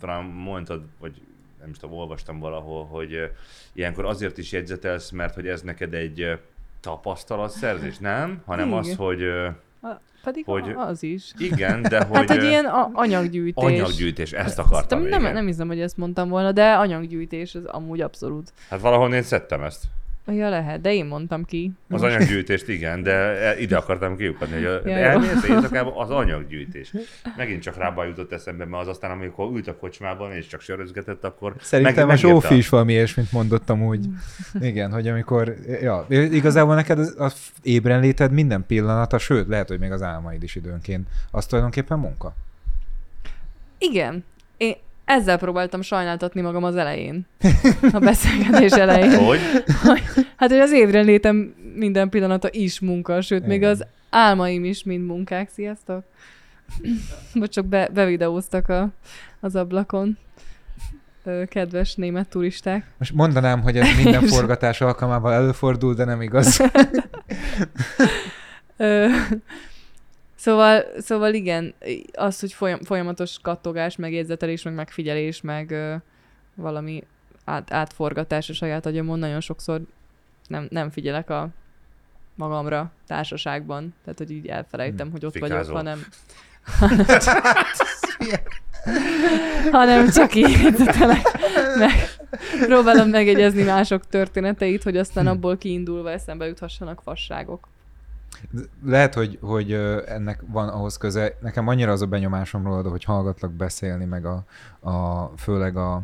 talán mondtad, vagy nem is tudom, olvastam valahol, hogy ilyenkor azért is jegyzetelsz, mert hogy ez neked egy tapasztalatszerzés, nem? Hanem Igen. az, hogy Pedig Hogy- hogy... az is. igen, de hogy Hát ö, ilyen a- anyaggyűjtés. anyaggyűjtés, ezt akartam. Szerintem nem, nem hiszem, hogy ezt mondtam volna, de anyaggyűjtés az amúgy abszolút. Hát valahol én szedtem ezt. Ja, lehet, de én mondtam ki. Az anyaggyűjtést igen, de e- ide akartam kiukadni, hogy a, Ja, elmész éjszakában az anyaggyűjtés. Megint csak rába jutott eszembe, mert az aztán, amikor ült a kocsmában és csak sörözgetett, akkor Szerintem meg, a Zsófi is valami ilyesmit mondottam úgy. Igen, hogy amikor, ja, igazából neked az, az ébrenléted minden pillanata, sőt, lehet, hogy még az álmaid is időnként, az tulajdonképpen munka. Igen. Én ezzel próbáltam sajnáltatni magam az elején. A beszélgetés elején. Hogy? Hát, hogy az évre létem minden pillanata is munka, sőt, még Igen. az álmaim is mind munkák. Sziasztok! Vagy csak be, bevideóztak a, az ablakon. kedves német turisták. Most mondanám, hogy ez minden forgatás alkalmával előfordul, de nem igaz. Szóval, szóval igen, az, hogy folyam, folyamatos kattogás, meg jegyzetelés, meg megfigyelés, meg ö, valami át, átforgatás a saját agyamon, nagyon sokszor nem, nem figyelek a magamra társaságban, tehát hogy így elfelejtem, hogy ott Fikázol. vagyok, hanem hanem csak így jegyzetelek, meg próbálom megjegyezni mások történeteit, hogy aztán abból kiindulva eszembe juthassanak fasságok. Lehet, hogy, hogy ennek van ahhoz köze. Nekem annyira az a benyomásom rólad, hogy hallgatlak beszélni, meg a, a főleg a,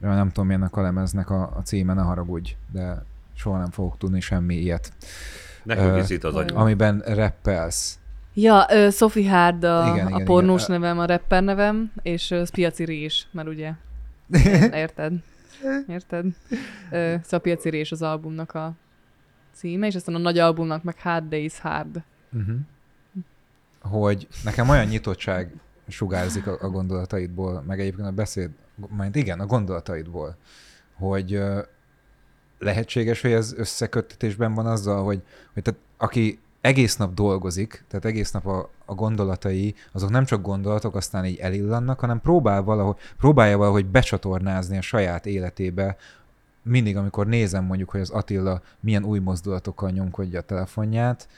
nem tudom, milyennek a lemeznek a, a címe, ne haragudj, de soha nem fogok tudni semmi ilyet. Nekünk is itt az agyunk. Amiben rappelsz. Ja, ö, Sophie Hard a, Igen, igen, igen, a pornós igen. nevem, a rapper nevem, és ö, Piaci Rés, mert ugye, érted? Érted? Ö, szóval Piaci Rés az albumnak a címe, és aztán a nagy albumnak meg Hard Days Hard. Uh-huh. Hogy nekem olyan nyitottság sugárzik a, a gondolataidból, meg egyébként a beszéd, majd igen, a gondolataidból, hogy lehetséges, hogy ez összeköttetésben van azzal, hogy, hogy tehát, aki egész nap dolgozik, tehát egész nap a, a gondolatai, azok nem csak gondolatok, aztán így elillannak, hanem próbál valahogy, próbálja valahogy becsatornázni a saját életébe, mindig, amikor nézem mondjuk, hogy az Attila milyen új mozdulatokkal nyomkodja a telefonját,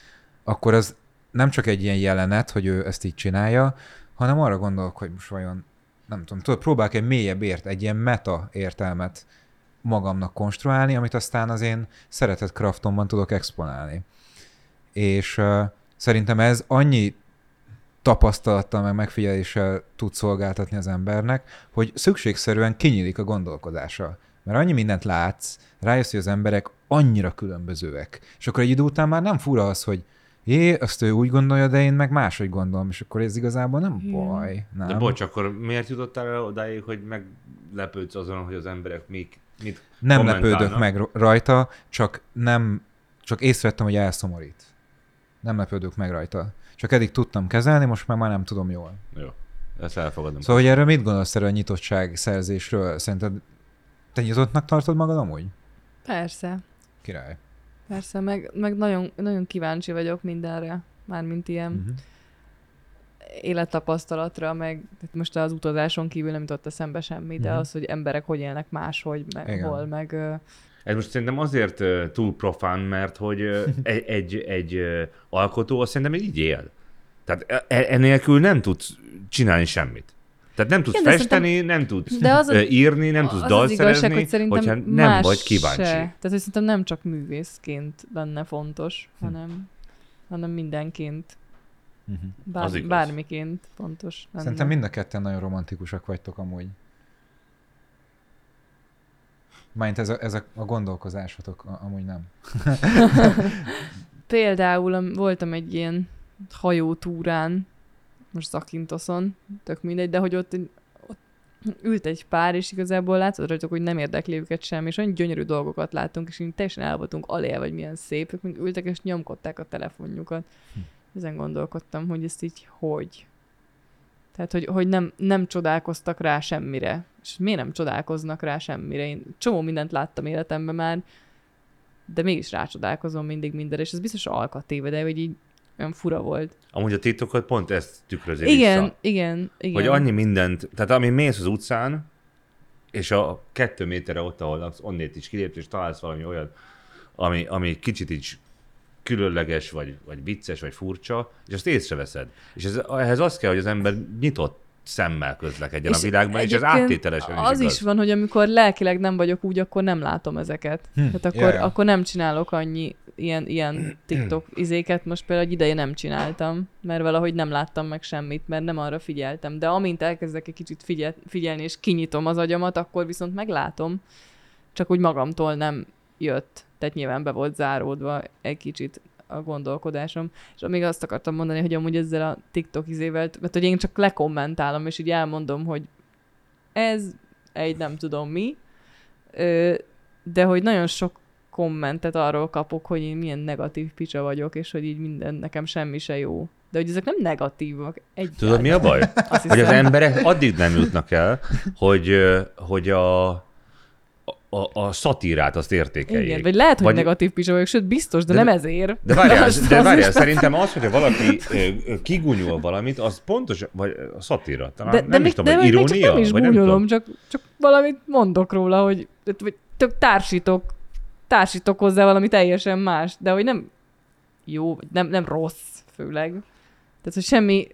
akkor az nem csak egy ilyen jelenet, hogy ő ezt így csinálja, hanem arra gondolok, hogy most vajon, nem tudom, tudod, próbálok egy mélyebb ért, egy ilyen meta értelmet magamnak konstruálni, amit aztán az én szeretett kraftomban tudok exponálni. És uh, szerintem ez annyi tapasztalattal, meg megfigyeléssel tud szolgáltatni az embernek, hogy szükségszerűen kinyílik a gondolkodása. Mert annyi mindent látsz, rájössz, hogy az emberek annyira különbözőek. És akkor egy idő után már nem fura az, hogy jé, azt ő úgy gondolja, de én meg máshogy gondolom, és akkor ez igazából nem Igen. baj. Nem? De bocs, akkor miért jutottál el odáig, hogy meglepődsz azon, hogy az emberek mik, mit nem lepődök meg rajta, csak nem, csak észrevettem, hogy elszomorít. Nem lepődök meg rajta. Csak eddig tudtam kezelni, most már, már nem tudom jól. Jó, ezt elfogadom. Szóval, hogy erről mit gondolsz erről a nyitottság szerzésről? Szerinted te nyitottnak tartod magad amúgy? Persze, Király. persze, meg, meg nagyon, nagyon kíváncsi vagyok mindenre, mármint ilyen Uh-huh. élettapasztalatra, meg most az utazáson kívül nem jutott eszembe semmi, de Mhm. az, hogy emberek hogy élnek máshogy, meg Igen. hol, meg Ez most szerintem azért túl profán, mert hogy egy, egy, egy alkotó azt szerintem így él. Tehát e- e- enélkül nem tudsz csinálni semmit. Tehát nem tudsz Igen, de festeni, nem tudsz de az a- írni, nem tudsz az dalt az igazság, szerezni, hogy szerintem hogyha nem más vagy kíváncsi. Se. Tehát, hogy szerintem nem csak művészként lenne fontos, Hm. hanem, hanem mindenként, Uh-huh. Az bár, igaz. bármiként fontos lenne. Szerintem mind a ketten nagyon romantikusak vagytok amúgy. Mind ez a, ez a, a gondolkozásotok, a- amúgy nem. Például am- voltam egy ilyen hajótúrán, most Zakynthosson, tök mindegy, de hogy ott, ott ült egy pár, és igazából látszott rajtuk, hogy nem érdekli őket sem, és olyan gyönyörű dolgokat láttunk, és így teljesen el voltunk alé, vagy milyen szép, ők még ültek és nyomkodták a telefonjukat. Hm. Ezen gondolkodtam, hogy ezt így hogy. Tehát, hogy, hogy nem, nem csodálkoztak rá semmire. És miért nem csodálkoznak rá semmire? Én csomó mindent láttam életemben már, de mégis rácsodálkozom mindig mindenre, és ez biztos alkatéve, de hogy így olyan fura volt. Amúgy a titkokat pont ezt tükrözi Igen, vissza. igen, igen. Hogy annyi mindent, tehát ami mész az utcán, és a kettő méterre ott, ahol laksz, onnét is kilépsz, és találsz valami olyan, ami, ami kicsit így különleges, vagy, vagy vicces, vagy furcsa, és azt észreveszed. És ez, ehhez az kell, hogy az ember nyitott szemmel közlekedjen a És világban, és ez áttételesen is Az igaz. is van, hogy amikor lelkileg nem vagyok úgy, akkor nem látom ezeket. Hm, Tehát akkor, ja. akkor nem csinálok annyi ilyen, ilyen TikTok izéket, most például egy ideje nem csináltam, mert valahogy nem láttam meg semmit, mert nem arra figyeltem. De amint elkezdek egy kicsit figyel, figyelni, és kinyitom az agyamat, akkor viszont meglátom, csak úgy magamtól nem jött. Tehát nyilván be volt záródva egy kicsit a gondolkodásom. És még azt akartam mondani, hogy amúgy ezzel a TikTok izével, mert hogy én csak lekommentálom, és így elmondom, hogy ez egy nem tudom mi, de hogy nagyon sok kommentet arról kapok, hogy én milyen negatív picsa vagyok, és hogy így minden nekem semmi se jó. De hogy ezek nem negatívak. Egy Tudod, mi a baj? Azt Hogy az hiszem. emberek addig nem jutnak el, hogy, hogy a, a, a szatírát azt értékeljék. Igen, vagy lehet, hogy vagy... negatív pizsa vagyok, sőt, biztos, de, De- de nem ezért. De várjál, de az várjál szerintem az, hogyha valaki kigunyol valamit, az pontos, vagy a szatíra. Talán De, nem de, is még, tudom, de vagy még csak irónia? nem is vagy nem gúnyolom, tudom. csak, csak valamit mondok róla, hogy vagy tök társítok, társítok hozzá valami teljesen más, de hogy nem jó, vagy nem, nem rossz főleg. Tehát, hogy semmi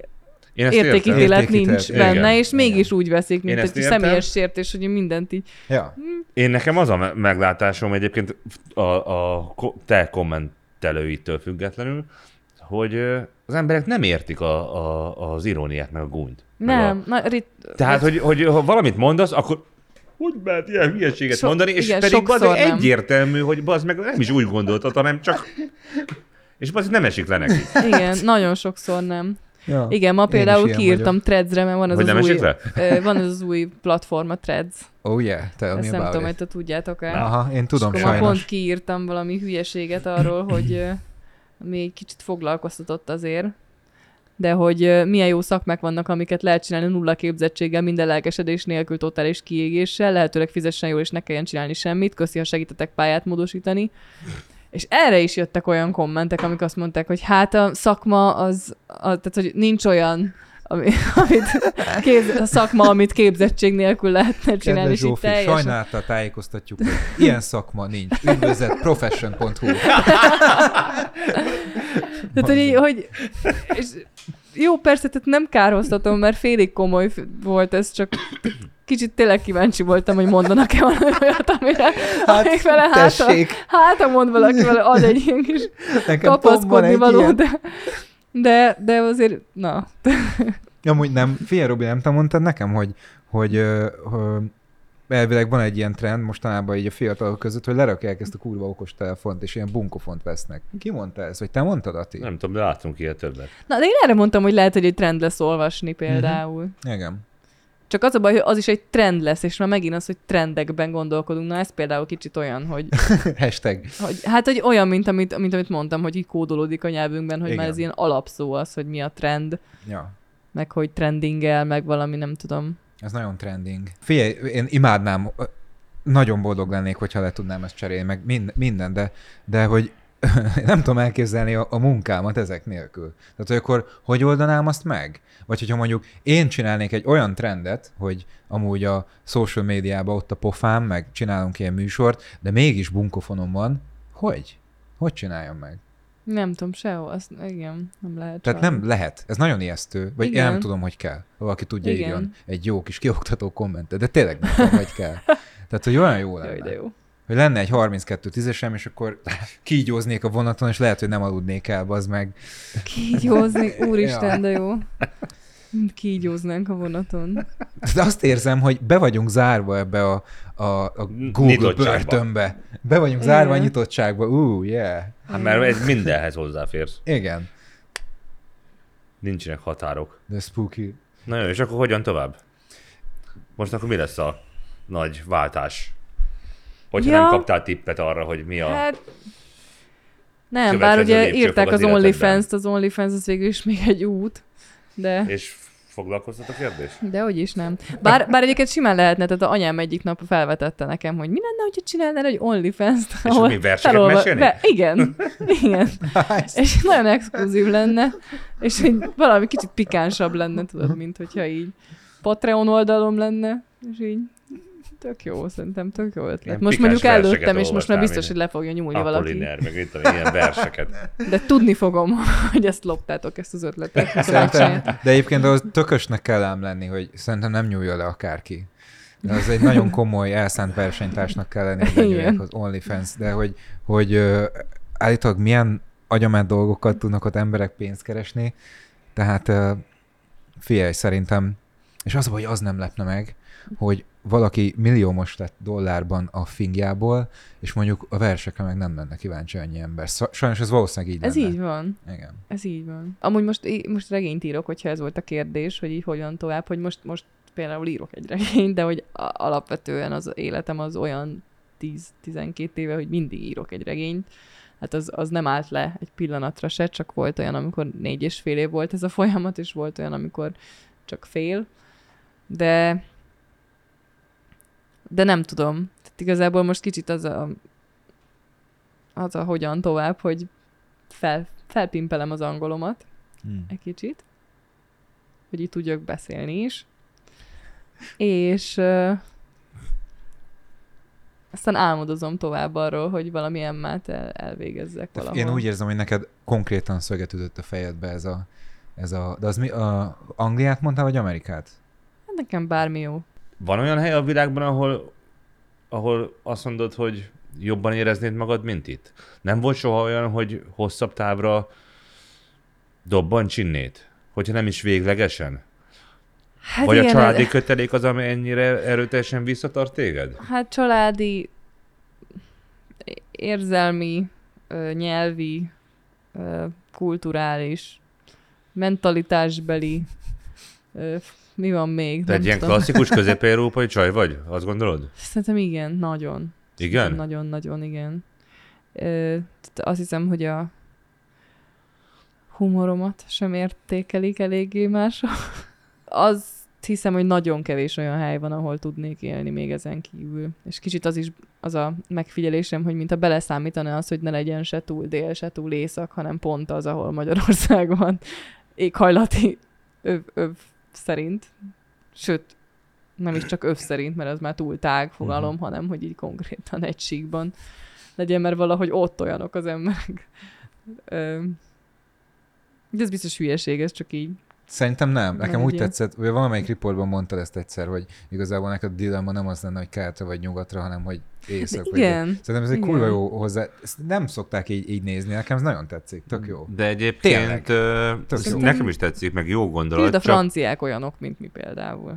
Én értékítélet nincs igen, benne, és igen. mégis úgy veszik, mint egy személyes sértés, hogy én mindent így. Ja. Én nekem az a me- meglátásom egyébként a, a te kommentelőitől függetlenül, hogy az emberek nem értik a, a, az iróniát, meg a gúnyt. Nem, na, rit, A... Tehát, hogy, hogy ha valamit mondasz, akkor hogy lehet ilyen hülyeséget So- mondani, és igen, pedig sokszor bazd, nem. egyértelmű, hogy az meg nem is úgy gondoltad, hanem csak... És az nem esik le neki. igen, nagyon sokszor nem. ja. Igen, ma például kiírtam. Threads-re, mert van az, Hogy az nem új, le? van az, az új platform, a Threads. Oh yeah, tell me Ezt nem about tudom, hogy te tudjátok el. Aha, én tudom és akkor ma pont sajnos. kiírtam valami hülyeséget arról, hogy ö, ami egy kicsit foglalkoztatott azért, de hogy milyen jó szakmák vannak, amiket lehet csinálni nulla képzettséggel, minden lelkesedés nélkül, totális kiégéssel, lehetőleg fizessen jól, és ne kelljen csinálni semmit, köszi, ha segítetek pályát módosítani. És erre is jöttek olyan kommentek, amik azt mondták, hogy hát a szakma az, a, tehát hogy nincs olyan, ami, amit kép, a szakma, amit képzettség nélkül lehetne csinálni, Kedves Zsófi, teljesen... sajnáltal tájékoztatjuk, hogy ilyen szakma nincs. Üdvözlet profession.hu. Tehát, hogy, hogy és jó, persze, tehát nem kárhoztatom, mert félig komoly volt ez, csak kicsit tényleg kíváncsi voltam, hogy mondanak-e valami olyat, amire, hát, amik vele hát, tessék. hát, ha mond valaki vele, ad egy ilyen kis Nekem kapaszkodni való, ilyen. de, de, de azért, na, Amúgy nem, figyelj Robi, nem te mondtad nekem, hogy, hogy ö, elvileg van egy ilyen trend mostanában így a fiatalok között, hogy lerakják ezt a kurva okos telefont, és ilyen bunkofont vesznek. Ki mondta ezt? Vagy te mondtad, Ati? Nem tudom, de láttunk ilyet többet. na, de én erre mondtam, hogy lehet, hogy egy trend lesz olvasni például. Igen. Csak az a baj, hogy az is egy trend lesz, és már megint az, hogy trendekben gondolkodunk. Na ez például kicsit olyan, hogy, Hashtag. hogy hát hogy olyan, mint amit, mint amit mondtam, hogy így kódolódik a nyelvünkben, hogy Igen. már ez ilyen alapszó az, hogy mi a trend, Ja. meg hogy trendingel, meg valami, nem tudom. Ez nagyon trending. Figyelj, én imádnám, nagyon boldog lennék, hogyha le tudnám ezt cserélni, meg mind, minden, de, de hogy nem tudom elképzelni a, a munkámat ezek nélkül. Tehát, hogy akkor hogy oldanám azt meg? Vagy hogyha mondjuk én csinálnék egy olyan trendet, hogy amúgy a social médiában ott a pofám, meg csinálunk ilyen műsort, de mégis bunkofonom van, hogy? Hogy csináljam meg? Nem tudom, sehol, azt, igen, nem lehet. Tehát sajnos. nem lehet. Ez nagyon ijesztő. Vagy én Igen. nem tudom, hogy kell. Valaki tudja, Igen. írjon egy jó kis kioktató kommentet, de tényleg nem tudom, hogy kell. Tehát, hogy olyan jó Jaj, lenne. de jó. Hogy lenne egy 32 tízesem, és akkor kígyóznék a vonaton, és lehet, hogy nem aludnék el, az meg. Kígyózni, úristen, Ja. de jó. Kígyóznánk a vonaton. De azt érzem, hogy be vagyunk zárva ebbe a, a, a Google börtönbe. Be vagyunk zárva a Igen. nyitottságba. Ú, uh, yeah. Hát mert ez mindenhez hozzáférsz. Igen. Nincsenek határok. De spooky. Na jó, és akkor hogyan tovább? Most akkor mi lesz a nagy váltás? Hogyha Ja. nem kaptál tippet arra, hogy mi a... Hát, nem, bár ugye írták az az. OnlyFans-t, az OnlyFans az végül is még egy út, de... És foglalkoztat a kérdés? De hogy is nem. Bár, bár egyébként simán lehetne, tehát a anyám egyik nap felvetette nekem, hogy mi lenne, hogyha csinálnál egy OnlyFans-t, És mi verseket mesélni? Be, igen, igen. és nagyon exkluzív lenne, és így valami kicsit pikánsabb lenne, tudod, mint hogyha így Patreon oldalom lenne, és így tök jó, szerintem tök jó ötlet. Ilyen most mondjuk előttem, és most már biztos, hogy le fogja nyúlni valaki. Apolliner, meg itt a ilyen verseket. De tudni fogom, hogy ezt loptátok, ezt az ötletet. Szerintem, de egyébként az tökösnek kell ám lenni, hogy szerintem nem nyúlja le akárki. De az egy nagyon komoly, elszánt versenytársnak kell lenni, hogy az OnlyFans, de hogy, hogy állítólag milyen agyament dolgokat tudnak ott emberek pénzt keresni, tehát figyelj, szerintem, és az hogy az nem lepne meg, hogy valaki milliómos lett dollárban a fingjából, és mondjuk a versekre meg nem lenne kíváncsi annyi ember. Sajnos ez valószínűleg így Ez lenne. így van. Igen. Ez így van. Amúgy most, most regényt írok, hogyha ez volt a kérdés, hogy így hogyan tovább, hogy most, most például írok egy regényt, de hogy alapvetően az életem az olyan 10-12 éve, hogy mindig írok egy regényt, hát az, az nem állt le egy pillanatra se, csak volt olyan, amikor négy és fél év volt ez a folyamat, és volt olyan, amikor csak fél. De de nem tudom. Tehát igazából most kicsit az a, az a hogyan tovább, hogy fel, felpimpelem az angolomat Hmm. egy kicsit, hogy itt tudjak beszélni is. És uh, aztán álmodozom tovább arról, hogy valami emmát el, elvégezzek De valahol. Én úgy érzem, hogy neked konkrétan szöget ütött a fejedbe ez a, ez a de az mi, a Angliát mondtál, vagy Amerikát? Hát Nekem bármi jó. Van olyan hely a világban, ahol, ahol azt mondod, hogy jobban éreznéd magad, mint itt? Nem volt soha olyan, hogy hosszabb távra dobban csinnét? Hogyha nem is véglegesen? Hát Vagy a igen, családi kötelék az, ami ennyire erőteljesen visszatart téged? Hát családi, érzelmi, ö, nyelvi, ö, kulturális, mentalitásbeli, ö, mi van még? Te egy ilyen tudom. klasszikus közép-európai csaj vagy? Azt gondolod? Szerintem igen, nagyon. Igen? Nagyon-nagyon igen. Ö, azt hiszem, hogy a humoromat sem értékelik eléggé mások. Azt hiszem, hogy nagyon kevés olyan hely van, ahol tudnék élni még ezen kívül. És kicsit az is az a megfigyelésem, hogy mint a beleszámítaná az, hogy ne legyen se túl dél, se túl észak, hanem pont az, ahol Magyarország van éghajlati öv, öv szerint. Sőt, nem is csak öv szerint, mert az már túl tág fogalom, uh-huh. hanem hogy így konkrétan egy síkban legyen, mert valahogy ott olyanok az emberek. De ez biztos hülyeség, ez csak így. Szerintem nem. Nem Nekem egy úgy ilyen- tetszett, vagy valamelyik riportban mondtad ezt egyszer, hogy igazából neked a dilemma nem az lenne, hogy keletre vagy nyugatra, hanem hogy észak De vagy igen, dél. Szerintem ez egy igen. kurva jó hozzá. Ezt nem szokták így, így nézni, nekem ez nagyon tetszik, tök jó. De egyébként Tényleg. Tök jó. nekem is tetszik, meg jó gondolat. Például a csak franciák olyanok, mint mi például.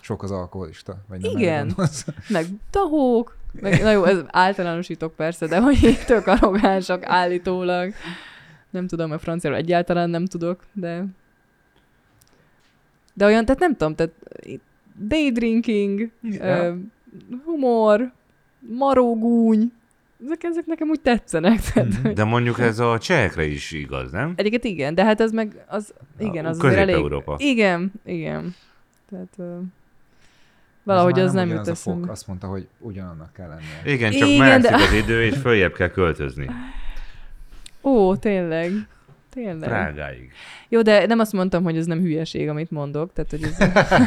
Sok az alkoholista, vagy nem Igen. Meg tahók, meg, na jó, ez általánosítok persze, de hogy tök arrogánsak állítólag. Nem tudom, a franciáról egyáltalán nem tudok, de... De olyan, tehát nem tudom, tehát daydrinking, Ja. ö, humor, marógúny, ezek, ezek nekem úgy tetszenek. Tehát, Mhm. hogy... De mondjuk ez a csehekre is igaz, nem? Egyébként igen, de hát az meg, az, igen, az azért elég... Közép-Európa. Igen, igen. Tehát ö, valahogy már az nem ugyanaz jut a fok, eszembe. Azt mondta, hogy ugyanannak kell lennie. Igen, csak Igen, de- az idő, és följebb kell költözni. Ó, tényleg. Tényleg. Drágáig. Jó, de nem azt mondtam, hogy ez nem hülyeség, amit mondok. Tehát, hogy ez,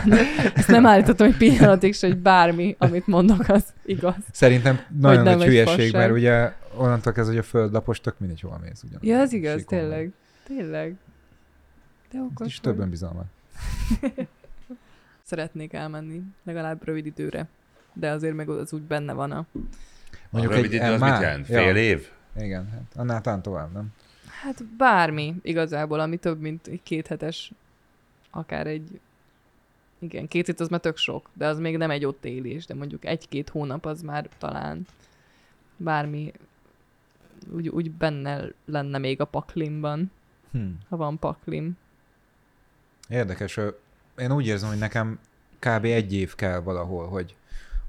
ezt nem állítottam egy pillanatig se, hogy bármi, amit mondok, az igaz. Szerintem nagyon nem nagy hülyeség, fasság. mert ugye onnantól kezdve, hogy a földlapos tök mindegy, hol mész. Ugyanaz Ja, a ez igaz, síkon tényleg. Tényleg. De okos is vagy. több önbizalmat. Szeretnék elmenni, legalább rövid időre. De azért meg az úgy benne van a... Mondjuk a rövid idő az már- mit jelent? Fél év? Igen, hát annál talán tovább, nem? Hát bármi igazából, ami több, mint egy két hetes, akár egy... Igen, két hét az már tök sok, de az még nem egy ott élés, de mondjuk egy-két hónap az már talán bármi úgy, úgy benne lenne még a paklimban, Hm. ha van paklim. Érdekes. Én úgy érzem, hogy nekem kb. egy év kell valahol, hogy,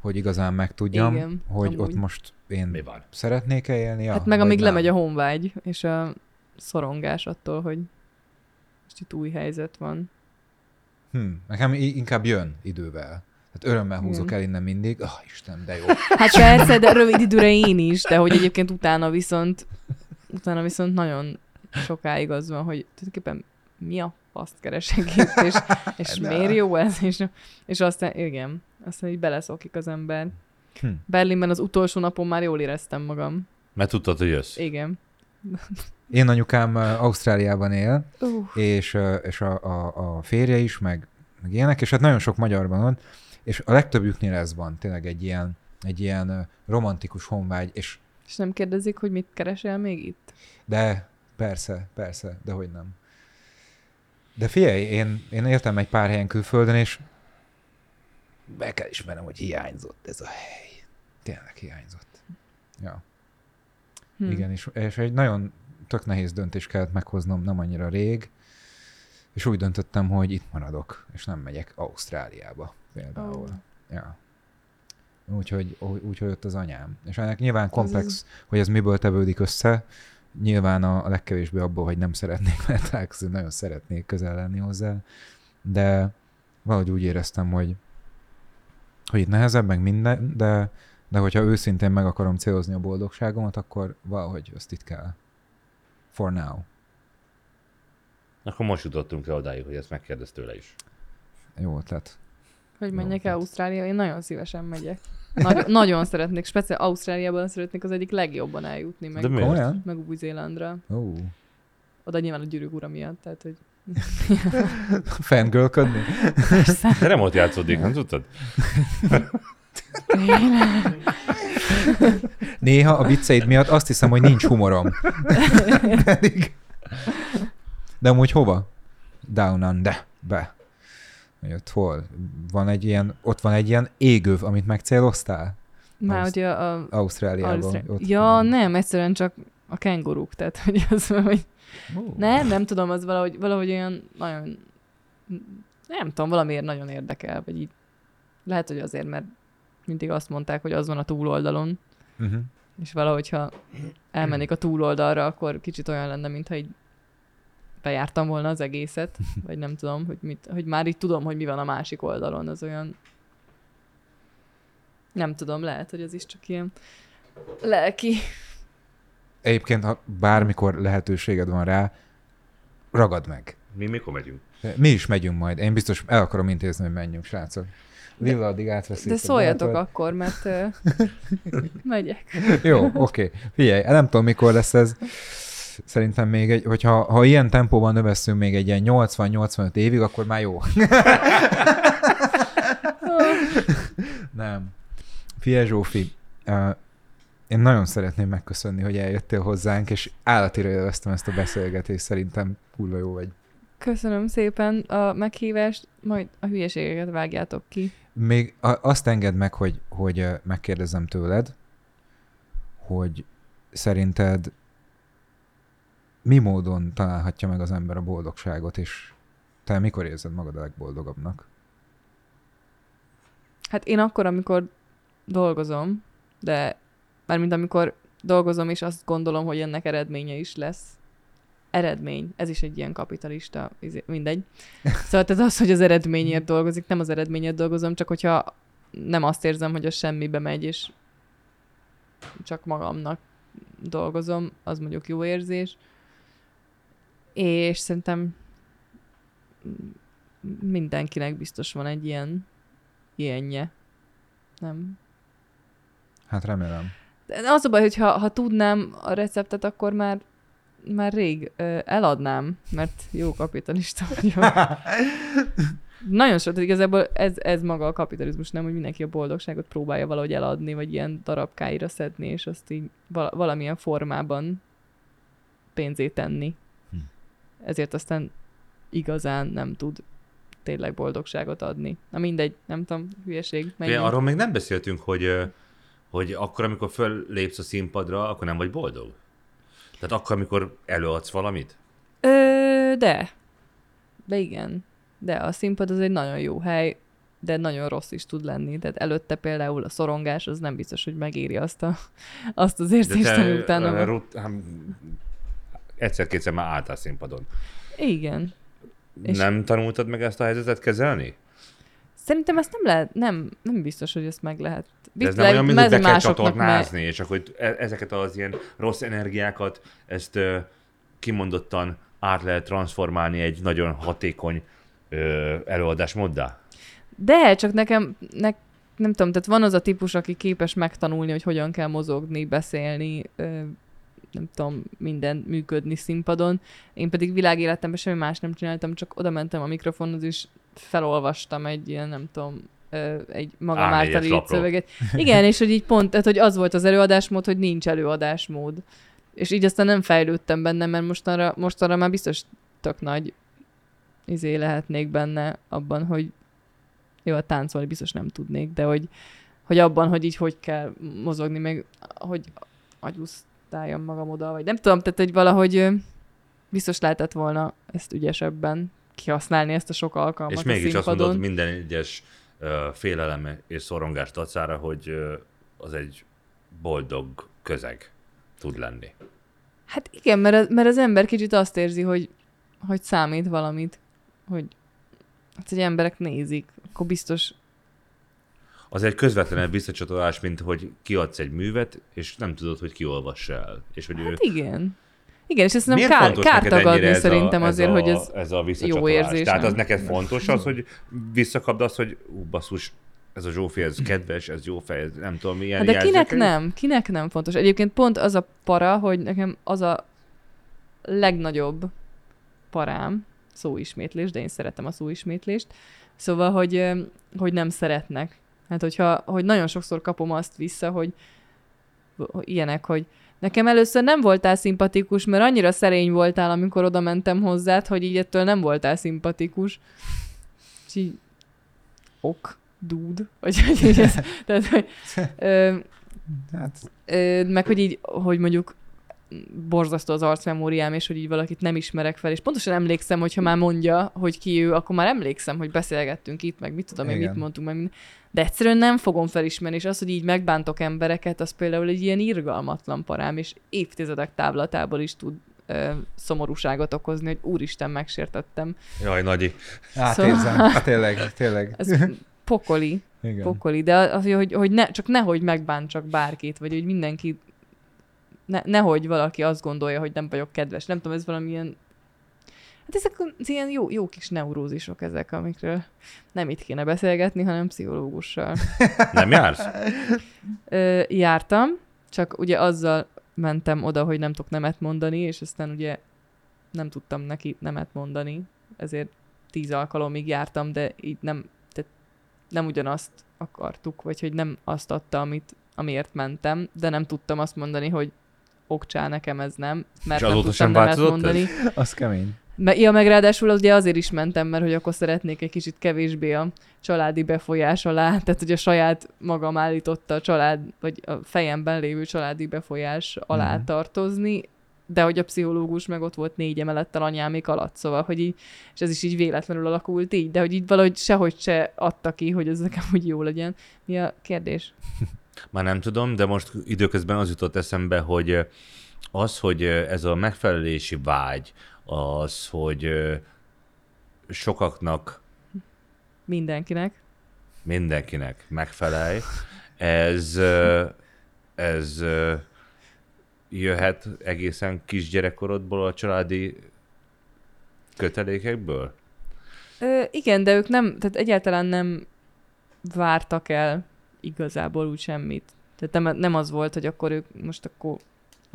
hogy igazán megtudjam, Igen, hogy amúgy. ott most én Mi van? szeretnék-e élni. Ja, hát meg vagy amíg nem. lemegy a honvágy, és a szorongás attól, hogy most itt új helyzet van. Hm. Nekem inkább jön idővel. Hát örömmel húzok el innen mindig. Ah, Isten, de jó. Hát persze, de rövid időre én is, de hogy egyébként utána viszont utána viszont nagyon sokáig az van, hogy tulajdonképpen mi a faszt keresek itt, és, és De. miért jó ez, és, és aztán, igen, aztán így beleszokik az ember. Hm. Berlinben az utolsó napon már jól éreztem magam. Mert tudtad, hogy jössz. Igen. Én anyukám Ausztráliában él, Uh, és, és a, a, a férje is, meg, meg ilyenek, és hát nagyon sok magyarban van, és a legtöbbjüknél ez van, tényleg egy ilyen, egy ilyen romantikus honvágy, és és nem kérdezik, hogy mit keresel még itt? de persze, persze, de hogy nem. De figyelj, én, én éltem egy pár helyen külföldön, és be kell ismernem, hogy hiányzott ez a hely. Tényleg hiányzott. Ja. Hm. Igen, és, és egy nagyon tök nehéz döntés kellett meghoznom nem annyira rég, és úgy döntöttem, hogy itt maradok, és nem megyek Ausztráliába például. Ó. Ja. úgyhogy, úgyhogy ott az anyám. És ennek nyilván komplex, hogy ez miből tevődik össze, nyilván a, a legkevésbé abból, hogy nem szeretnék vele találkozni, nagyon szeretnék közel lenni hozzá, de valahogy úgy éreztem, hogy, hogy itt nehezebb, meg minden, de, de hogyha őszintén meg akarom célozni a boldogságomat, akkor valahogy azt itt kell. For now. Akkor most jutottunk el odáig, hogy ezt megkérdezt tőle is. Jó ötlet. Hogy menjek el. Ausztrália, én nagyon szívesen megyek. Nagy, nagyon szeretnék, speciál Ausztráliában szeretnék az egyik legjobban eljutni, meg, De miért? Meg Új-Zélandra. Ó. Oda nyilván a gyűrűk ura miatt, tehát hogy Fangirlködni? De nem ott játszódik, nem tudtad? Néha a vicceid miatt azt hiszem, hogy nincs humorom. Pedig... De amúgy hova? Down under. Be. Hogy ott hol? Van egy ilyen, ott van egy ilyen égöv, amit megcéloztál? már Auszt- hogy a, Ausztráliában. Ausztrá- Ott Ja, van. nem, egyszerűen csak a kenguruk, tehát hogy az, hogy Ó. nem, nem tudom, az valahogy, valahogy olyan nagyon, nem tudom, valamiért nagyon érdekel, vagy így lehet, hogy azért, mert mindig azt mondták, hogy az van a túloldalon, Uh-huh. és valahogy, ha elmennék a túloldalra, akkor kicsit olyan lenne, mintha így bejártam volna az egészet, vagy nem tudom, hogy, mit, hogy már így tudom, hogy mi van a másik oldalon, az olyan nem tudom, lehet, hogy ez is csak ilyen lelki. Egyébként, ha bármikor lehetőséged van rá, ragad meg. Mi mikor megyünk? Mi is megyünk majd. Én biztos el akarom intézni, hogy menjünk, srácok. Lilla addig átveszi. De szóljatok bátor. akkor, mert ö, megyek. Jó, oké. Okay. Figyelj, nem tudom, mikor lesz ez. Szerintem még egy, hogyha ha ilyen tempóban növesszünk még egy ilyen 80-85 évig, akkor már jó. nem. Figyelj, Zsófi, uh, én nagyon szeretném megköszönni, hogy eljöttél hozzánk, és állatira élveztem ezt a beszélgetést, szerintem kurva jó vagy. Köszönöm szépen a meghívást, majd a hülyeségeket vágjátok ki. Még azt engedd meg, hogy, hogy ö, megkérdezzem tőled, hogy szerinted mi módon találhatja meg az ember a boldogságot, és te mikor érzed magad a legboldogabbnak? Hát én akkor, amikor dolgozom, de mármint amikor dolgozom, és azt gondolom, hogy ennek eredménye is lesz. Eredmény. Ez is egy ilyen kapitalista, izé- mindegy. Szóval tehát az, hogy az eredményért dolgozik, nem az eredményért dolgozom, csak hogyha nem azt érzem, hogy a semmibe megy, és csak magamnak dolgozom, az mondjuk jó érzés. És szerintem mindenkinek biztos van egy ilyen ilyenje. Nem. Hát remélem. De az a baj, hogy ha, ha tudnám a receptet, akkor már már rég ö, eladnám, mert jó kapitalista vagyok. Nagyon sok, igazából ez, ez maga a kapitalizmus, nem, hogy mindenki a boldogságot próbálja valahogy eladni, vagy ilyen darabkáira szedni, és azt így vala, valamilyen formában pénzé tenni. Hm. Ezért aztán igazán nem tud tényleg boldogságot adni. Na mindegy, nem tudom, hülyeség. Ugye, arról még nem beszéltünk, hogy, hogy akkor, amikor föllépsz a színpadra, akkor nem vagy boldog? Tehát akkor, amikor előadsz valamit? Ö, de. De igen. De a színpad az egy nagyon jó hely, de nagyon rossz is tud lenni. Tehát előtte például a szorongás, az nem biztos, hogy megéri azt, a, azt az érzést, ami utána rut- hát, egyszer-kétszer már álltál színpadon. Igen. És- És... Nem tanultad meg ezt a helyzetet kezelni? Szerintem ezt nem lehet, nem, nem biztos, hogy ezt meg lehet. De ez nem olyan, mint hogy be kell csatornázni, és akkor e- ezeket az ilyen rossz energiákat, ezt ö, kimondottan át lehet transformálni egy nagyon hatékony ö, előadásmóddá. De, csak nekem, ne, nem tudom, tehát van az a típus, aki képes megtanulni, hogy hogyan kell mozogni, beszélni, ö, nem tudom, minden működni színpadon. Én pedig világéletemben semmi más nem csináltam, csak oda mentem a mikrofonhoz, és felolvastam egy ilyen, nem tudom, ö, egy magam A4-es által írt szöveget. Igen, és hogy így pont, tehát hogy az volt az előadásmód, hogy nincs előadásmód. És így aztán nem fejlődtem benne, mert mostanra, mostanra már biztos tök nagy izé lehetnék benne abban, hogy jó, a táncolni biztos nem tudnék, de hogy, hogy abban, hogy így hogy kell mozogni, meg hogy agyusztáljam magam oda, vagy nem tudom, tehát hogy valahogy biztos lehetett volna ezt ügyesebben kihasználni ezt a sok alkalmat És mégis azt mondod minden egyes félelem és szorongás tacára, hogy az egy boldog közeg tud lenni. Hát igen, mert, az- mert az ember kicsit azt érzi, hogy, hogy számít valamit, hogy hát, hogy emberek nézik, akkor biztos Az egy közvetlenebb visszacsatolás, mint hogy kiadsz egy művet, és nem tudod, hogy ki olvassa el. És hogy ő... Hát igen. Igen, és ezt nem Miért kár, kár tagadni a- szerintem ez azért, a, hogy ez ez a visszacsatolás? érzés, Tehát az nem? neked fontos az, hogy visszakapd azt, hogy ú, basszus, ez a Zsófi, ez kedves, ez jó fej, ez nem tudom, milyen Hát de kinek nem? Kinek nem fontos? Egyébként pont az a para, hogy nekem az a legnagyobb parám, szóismétlés, de én szeretem a szóismétlést, szóval, hogy, hogy nem szeretnek. Hát, hogyha, hogy nagyon sokszor kapom azt vissza, hogy, hogy ilyenek, hogy nekem először nem voltál szimpatikus, mert annyira szerény voltál, amikor oda mentem hozzád, hogy így ettől nem voltál szimpatikus. És így, ok, dude. Vagy hogy így ez, tehát, hogy, ö, Hát, Ö, meg hogy így, hogy mondjuk borzasztó az arcmemóriám, és hogy így valakit nem ismerek fel, és pontosan emlékszem, hogyha már mondja, hogy ki ő, akkor már emlékszem, hogy beszélgettünk itt, meg mit tudom én, Igen. mit mondtunk, meg minden. De egyszerűen nem fogom felismerni, és az, hogy így megbántok embereket, az például egy ilyen irgalmatlan parám, és évtizedek távlatából is tud ö, szomorúságot okozni, hogy úristen, megsértettem. Jaj, Nagyi. átérzem. Szóval- Hát tényleg, tényleg. Ez pokoli. Igen. pokoli, de az, hogy, hogy ne, csak nehogy megbántsak bárkit, vagy hogy mindenki, ne, nehogy valaki azt gondolja, hogy nem vagyok kedves. Nem tudom, ez valamilyen, hát ezek az ilyen jó, jó kis neurózisok ezek, amikről nem itt kéne beszélgetni, hanem pszichológussal. Nem jársz? Ö, jártam, csak ugye azzal mentem oda, hogy nem tudok nemet mondani, és aztán ugye nem tudtam neki nemet mondani, ezért tíz alkalomig jártam, de így nem, tehát nem ugyanazt akartuk, vagy hogy nem azt adta, amit, amiért mentem, de nem tudtam azt mondani, hogy okcsá, nekem ez nem, mert És nem tudtam sem nemet változott ez? mondani. Az kemény. Ja, meg ráadásul ugye azért is mentem, mert hogy akkor szeretnék egy kicsit kevésbé a családi befolyás alá, tehát hogy a saját magam állította a család, vagy a fejemben lévő családi befolyás alá Mhm. tartozni, de hogy a pszichológus meg ott volt négy emelettel anyámék alatt, szóval, hogy így, és ez is így véletlenül alakult így, de hogy így valahogy sehogy se adta ki, hogy ez nekem úgy jó legyen. Mi a kérdés? Már nem tudom, de most időközben az jutott eszembe, hogy az, hogy ez a megfelelési vágy, az, hogy sokaknak, Mindenkinek. mindenkinek megfelelj, ez, ez jöhet egészen kisgyerekkorodból a családi kötelékekből? Ö, igen, de ők nem, tehát egyáltalán nem vártak el igazából úgy semmit. Tehát nem, nem az volt, hogy akkor ők most akkor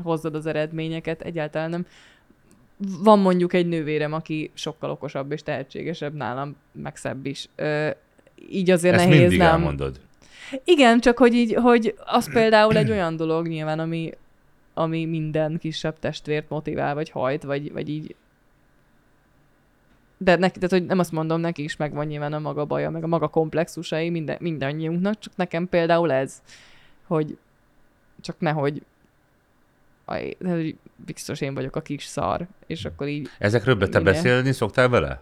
hozzad az eredményeket, egyáltalán nem. Van mondjuk egy nővérem, aki sokkal okosabb és tehetségesebb nálam, meg szebb is. Ö, így azért Ezt nehéz mindig nem. elmondod. Igen, csak hogy így, hogy az például egy olyan dolog nyilván, ami, ami minden kisebb testvért motivál, vagy hajt, vagy, vagy így de neki, tehát, hogy nem azt mondom, neki is megvan nyilván a maga baja, meg a maga komplexusai minden, mindannyiunknak, csak nekem például ez, hogy csak nehogy hogy biztos én vagyok a kis szar, és akkor így Ezekről be te Igen. beszélni szoktál vele?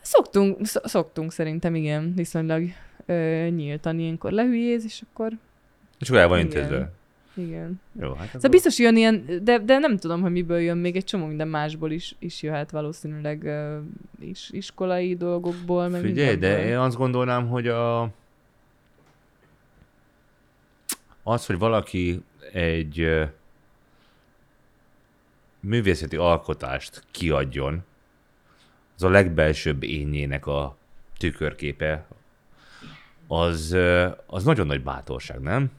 szoktunk, sz- szoktunk szerintem, igen, viszonylag ö, nyíltan ilyenkor lehülyéz, és akkor És akkor el van Igen. intézve. igen. Jó, hát Szóval akkor- biztos jön ilyen, de, de nem tudom, hogy miből jön, még egy csomó minden másból is, is jöhet valószínűleg uh, is, iskolai dolgokból, meg Figyelj, de mindenből. én azt gondolnám, hogy a... az, hogy valaki egy művészeti alkotást kiadjon, az a legbelsőbb énjének a tükörképe, az, az nagyon nagy bátorság, nem?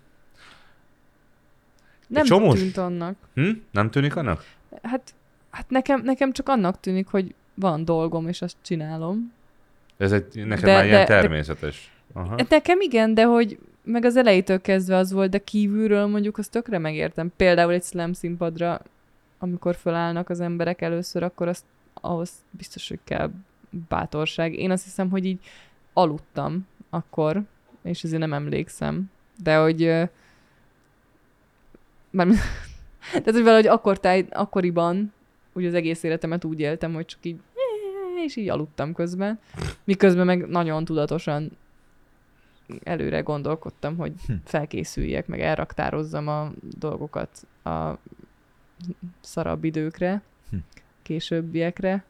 Nem csomós- tűnt annak. Hm? Nem tűnik annak? Hát, hát nekem, nekem csak annak tűnik, hogy van dolgom, és azt csinálom. Ez egy, neked De- már ilyen de- de- természetes. Aha. Hát nekem igen, de hogy meg az elejétől kezdve az volt, de kívülről mondjuk azt tökre megértem. Például egy slam színpadra, amikor fölállnak az emberek először, akkor azt, ahhoz biztos, hogy kell bátorság. Én azt hiszem, hogy így aludtam akkor, és ezért nem emlékszem. De hogy már, tehát, hogy valahogy akkor táj, akkoriban úgy az egész életemet úgy éltem, hogy csak így és így aludtam közben. Miközben meg nagyon tudatosan előre gondolkodtam, hogy Hm. felkészüljek, meg elraktározzam a dolgokat a szarabb időkre, Hm. későbbiekre.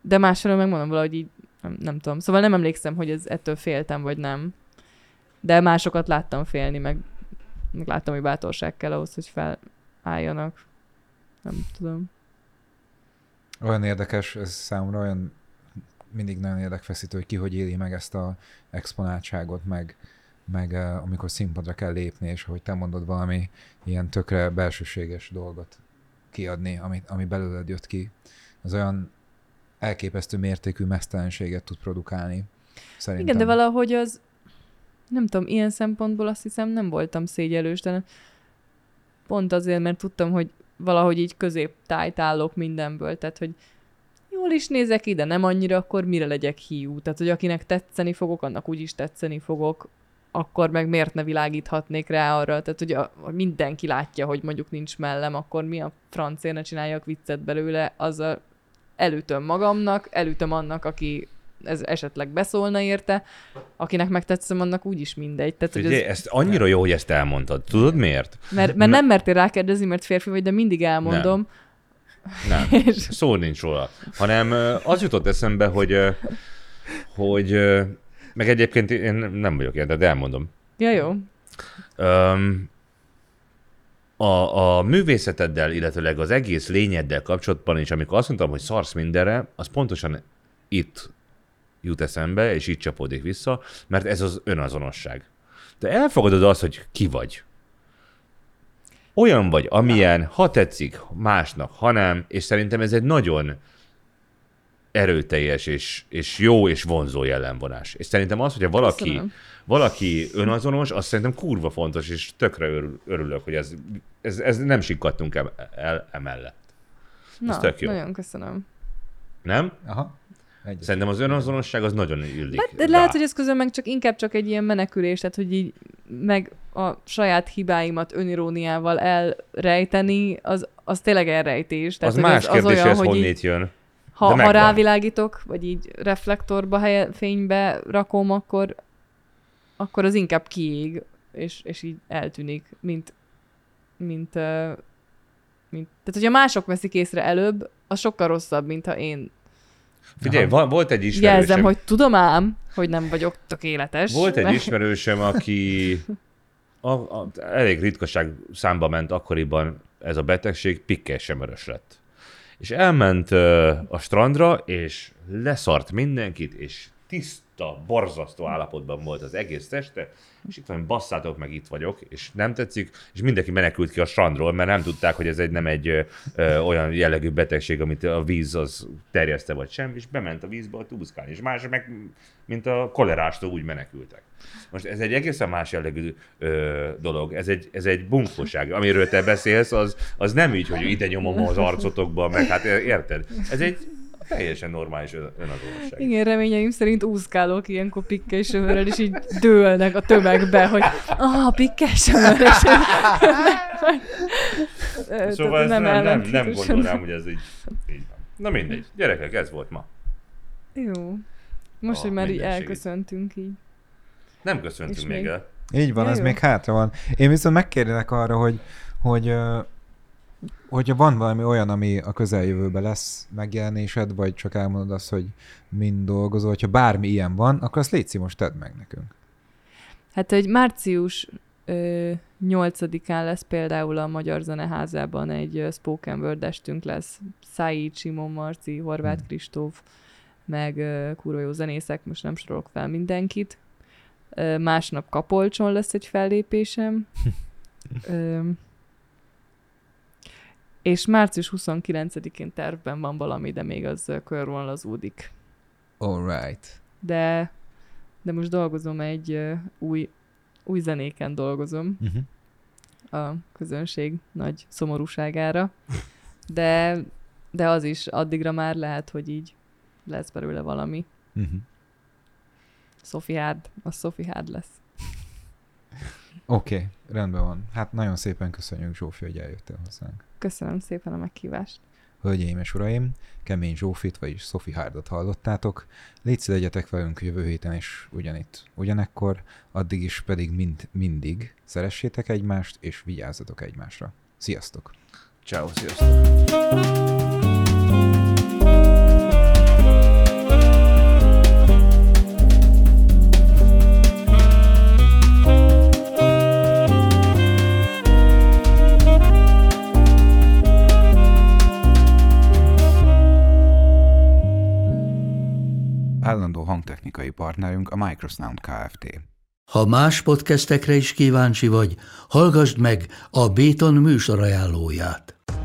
De másfelől megmondom valahogy így, nem, nem tudom. Szóval nem emlékszem, hogy ez ettől féltem, vagy nem. De másokat láttam félni, meg, meg láttam, hogy bátorság kell ahhoz, hogy felálljanak. Nem tudom. Olyan érdekes, ez számomra olyan mindig nagyon érdekfeszítő, hogy ki hogy éli meg ezt a exponáltságot, meg, meg amikor színpadra kell lépni, és hogy te mondod valami ilyen tökre belsőséges dolgot kiadni, ami, ami belőled jött ki. Az olyan elképesztő mértékű mesztelenséget tud produkálni. Szerintem. Igen, de valahogy az, nem tudom, ilyen szempontból azt hiszem nem voltam szégyelős, de pont azért, mert tudtam, hogy valahogy így középtájt állok mindenből, tehát hogy jól is nézek ide, nem annyira, akkor mire legyek hiú. Tehát, hogy akinek tetszeni fogok, annak úgyis tetszeni fogok, akkor meg miért ne világíthatnék rá arra, tehát hogy a, mindenki látja, hogy mondjuk nincs mellem, akkor mi a francért ne csináljak viccet belőle, az a, elütöm magamnak, elütöm annak, aki ez esetleg beszólna érte, akinek megtetszem, annak úgyis mindegy. Tehát, hogy Figyelj, az, ezt annyira jó, hogy ezt elmondtad. Tudod miért? mert, mert nem mertél rákérdezni, mert férfi vagy, de mindig elmondom. Nem, És szó nincs róla. Hanem az jutott eszembe, hogy, hogy meg egyébként én nem vagyok ilyen, de elmondom. Ja, jó. Um, a, a művészeteddel, illetőleg az egész lényeddel kapcsolatban is, amikor azt mondtam, hogy szarsz mindenre, az pontosan itt jut eszembe, és itt csapódik vissza, mert ez az önazonosság. Te elfogadod azt, hogy ki vagy. Olyan vagy, amilyen, ha tetszik másnak, ha nem, és szerintem ez egy nagyon erőteljes és, és jó és vonzó jellemvonás. És szerintem az, hogyha valaki, Köszönöm. valaki önazonos, az szerintem kurva fontos, és tökre örül, örülök, hogy ez, ez, ez nem sikkadtunk el, el emellett. Na, tök jó. nagyon köszönöm. Nem? Aha. Egyet. Szerintem az önazonosság az nagyon illik. Hát, de rá. lehet, hogy ez közben meg csak inkább csak egy ilyen menekülés, tehát hogy így meg a saját hibáimat öniróniával elrejteni, az, az tényleg elrejtés. Tehát, az más az, az kérdés, olyan, hogy így, honnét jön. Ha, ha rávilágítok, vagy így reflektorba helye, fénybe rakom, akkor, akkor az inkább kiég, és, és így eltűnik, mint, mint, uh, mint, tehát hogyha mások veszik észre előbb, az sokkal rosszabb, mint ha én Figyelj, van, volt egy ismerősem. jelzem, hogy tudom ám, hogy nem vagyok tökéletes. Volt egy mert- ismerősöm, aki a, a, elég ritkaság számba ment akkoriban ez a betegség, pikkes semörös lett. És elment ö, a strandra, és leszart mindenkit, és tiszta, borzasztó állapotban volt az egész teste, és itt van, basszátok meg, itt vagyok, és nem tetszik, és mindenki menekült ki a strandról, mert nem tudták, hogy ez egy nem egy ö, olyan jellegű betegség, amit a víz az terjeszte vagy sem, és bement a vízbe a túszkálni, és más meg, mint a kolerástól úgy menekültek. Most ez egy egészen más jellegű ö, dolog, ez egy, ez egy bunkóság. Amiről te beszélsz, az, az nem így, hogy ide nyomom az arcotokba, meg hát érted? Ez egy teljesen normális ön- önazonosság. Igen, reményeim szerint úszkálok ilyenkor pikkes sömörrel, és így dőlnek a tömegbe, hogy ah, pikkes sömör, és Szóval nem, nem, nem, nem gondolnám, hogy ez így, így van. Na mindegy, gyerekek, ez volt ma. Jó. Most, A hogy már így elköszöntünk így. Nem köszöntünk még még- el. Így van, Ja, ez jó. még hátra van. Én viszont megkérlek arra, hogy, hogy hogyha van valami olyan, ami a közeljövőben lesz megjelenésed, vagy csak elmondod azt, hogy mind dolgozol, hogyha bármi ilyen van, akkor azt légy most tedd meg nekünk. Hát, hogy március ö, 8-án lesz például a Magyar Zeneházában egy spoken word estünk lesz. Szái, Simon Marci, Horváth Hmm. Kristóf, meg ö, kurva jó zenészek, most nem sorolok fel mindenkit. Ö, másnap Kapolcson lesz egy fellépésem. Ö, és március 29-én tervben van valami, de még az ö, körvonalazódik. All right. De, de most dolgozom egy új, új zenéken dolgozom Uh-huh. a közönség nagy szomorúságára, de, de az is addigra már lehet, hogy így lesz belőle valami. Uh-huh. Sophie Hard, a Sophie Hard lesz. Oké, okay, rendben van. Hát nagyon szépen köszönjük, Zsófi, hogy eljöttél hozzánk. Köszönöm szépen a meghívást. Hölgyeim és uraim, Kemény Zsófit, vagyis Sophie Hardot hallottátok. Légy legyetek velünk jövő héten is ugyanitt, ugyanekkor, addig is pedig mind, mindig szeressétek egymást, és vigyázzatok egymásra. Sziasztok! Ciao, sziasztok! Állandó hangtechnikai partnerünk a Microsound Kft. Ha más podcastekre is kíváncsi vagy, hallgassd meg a Béton műsor ajánlóját.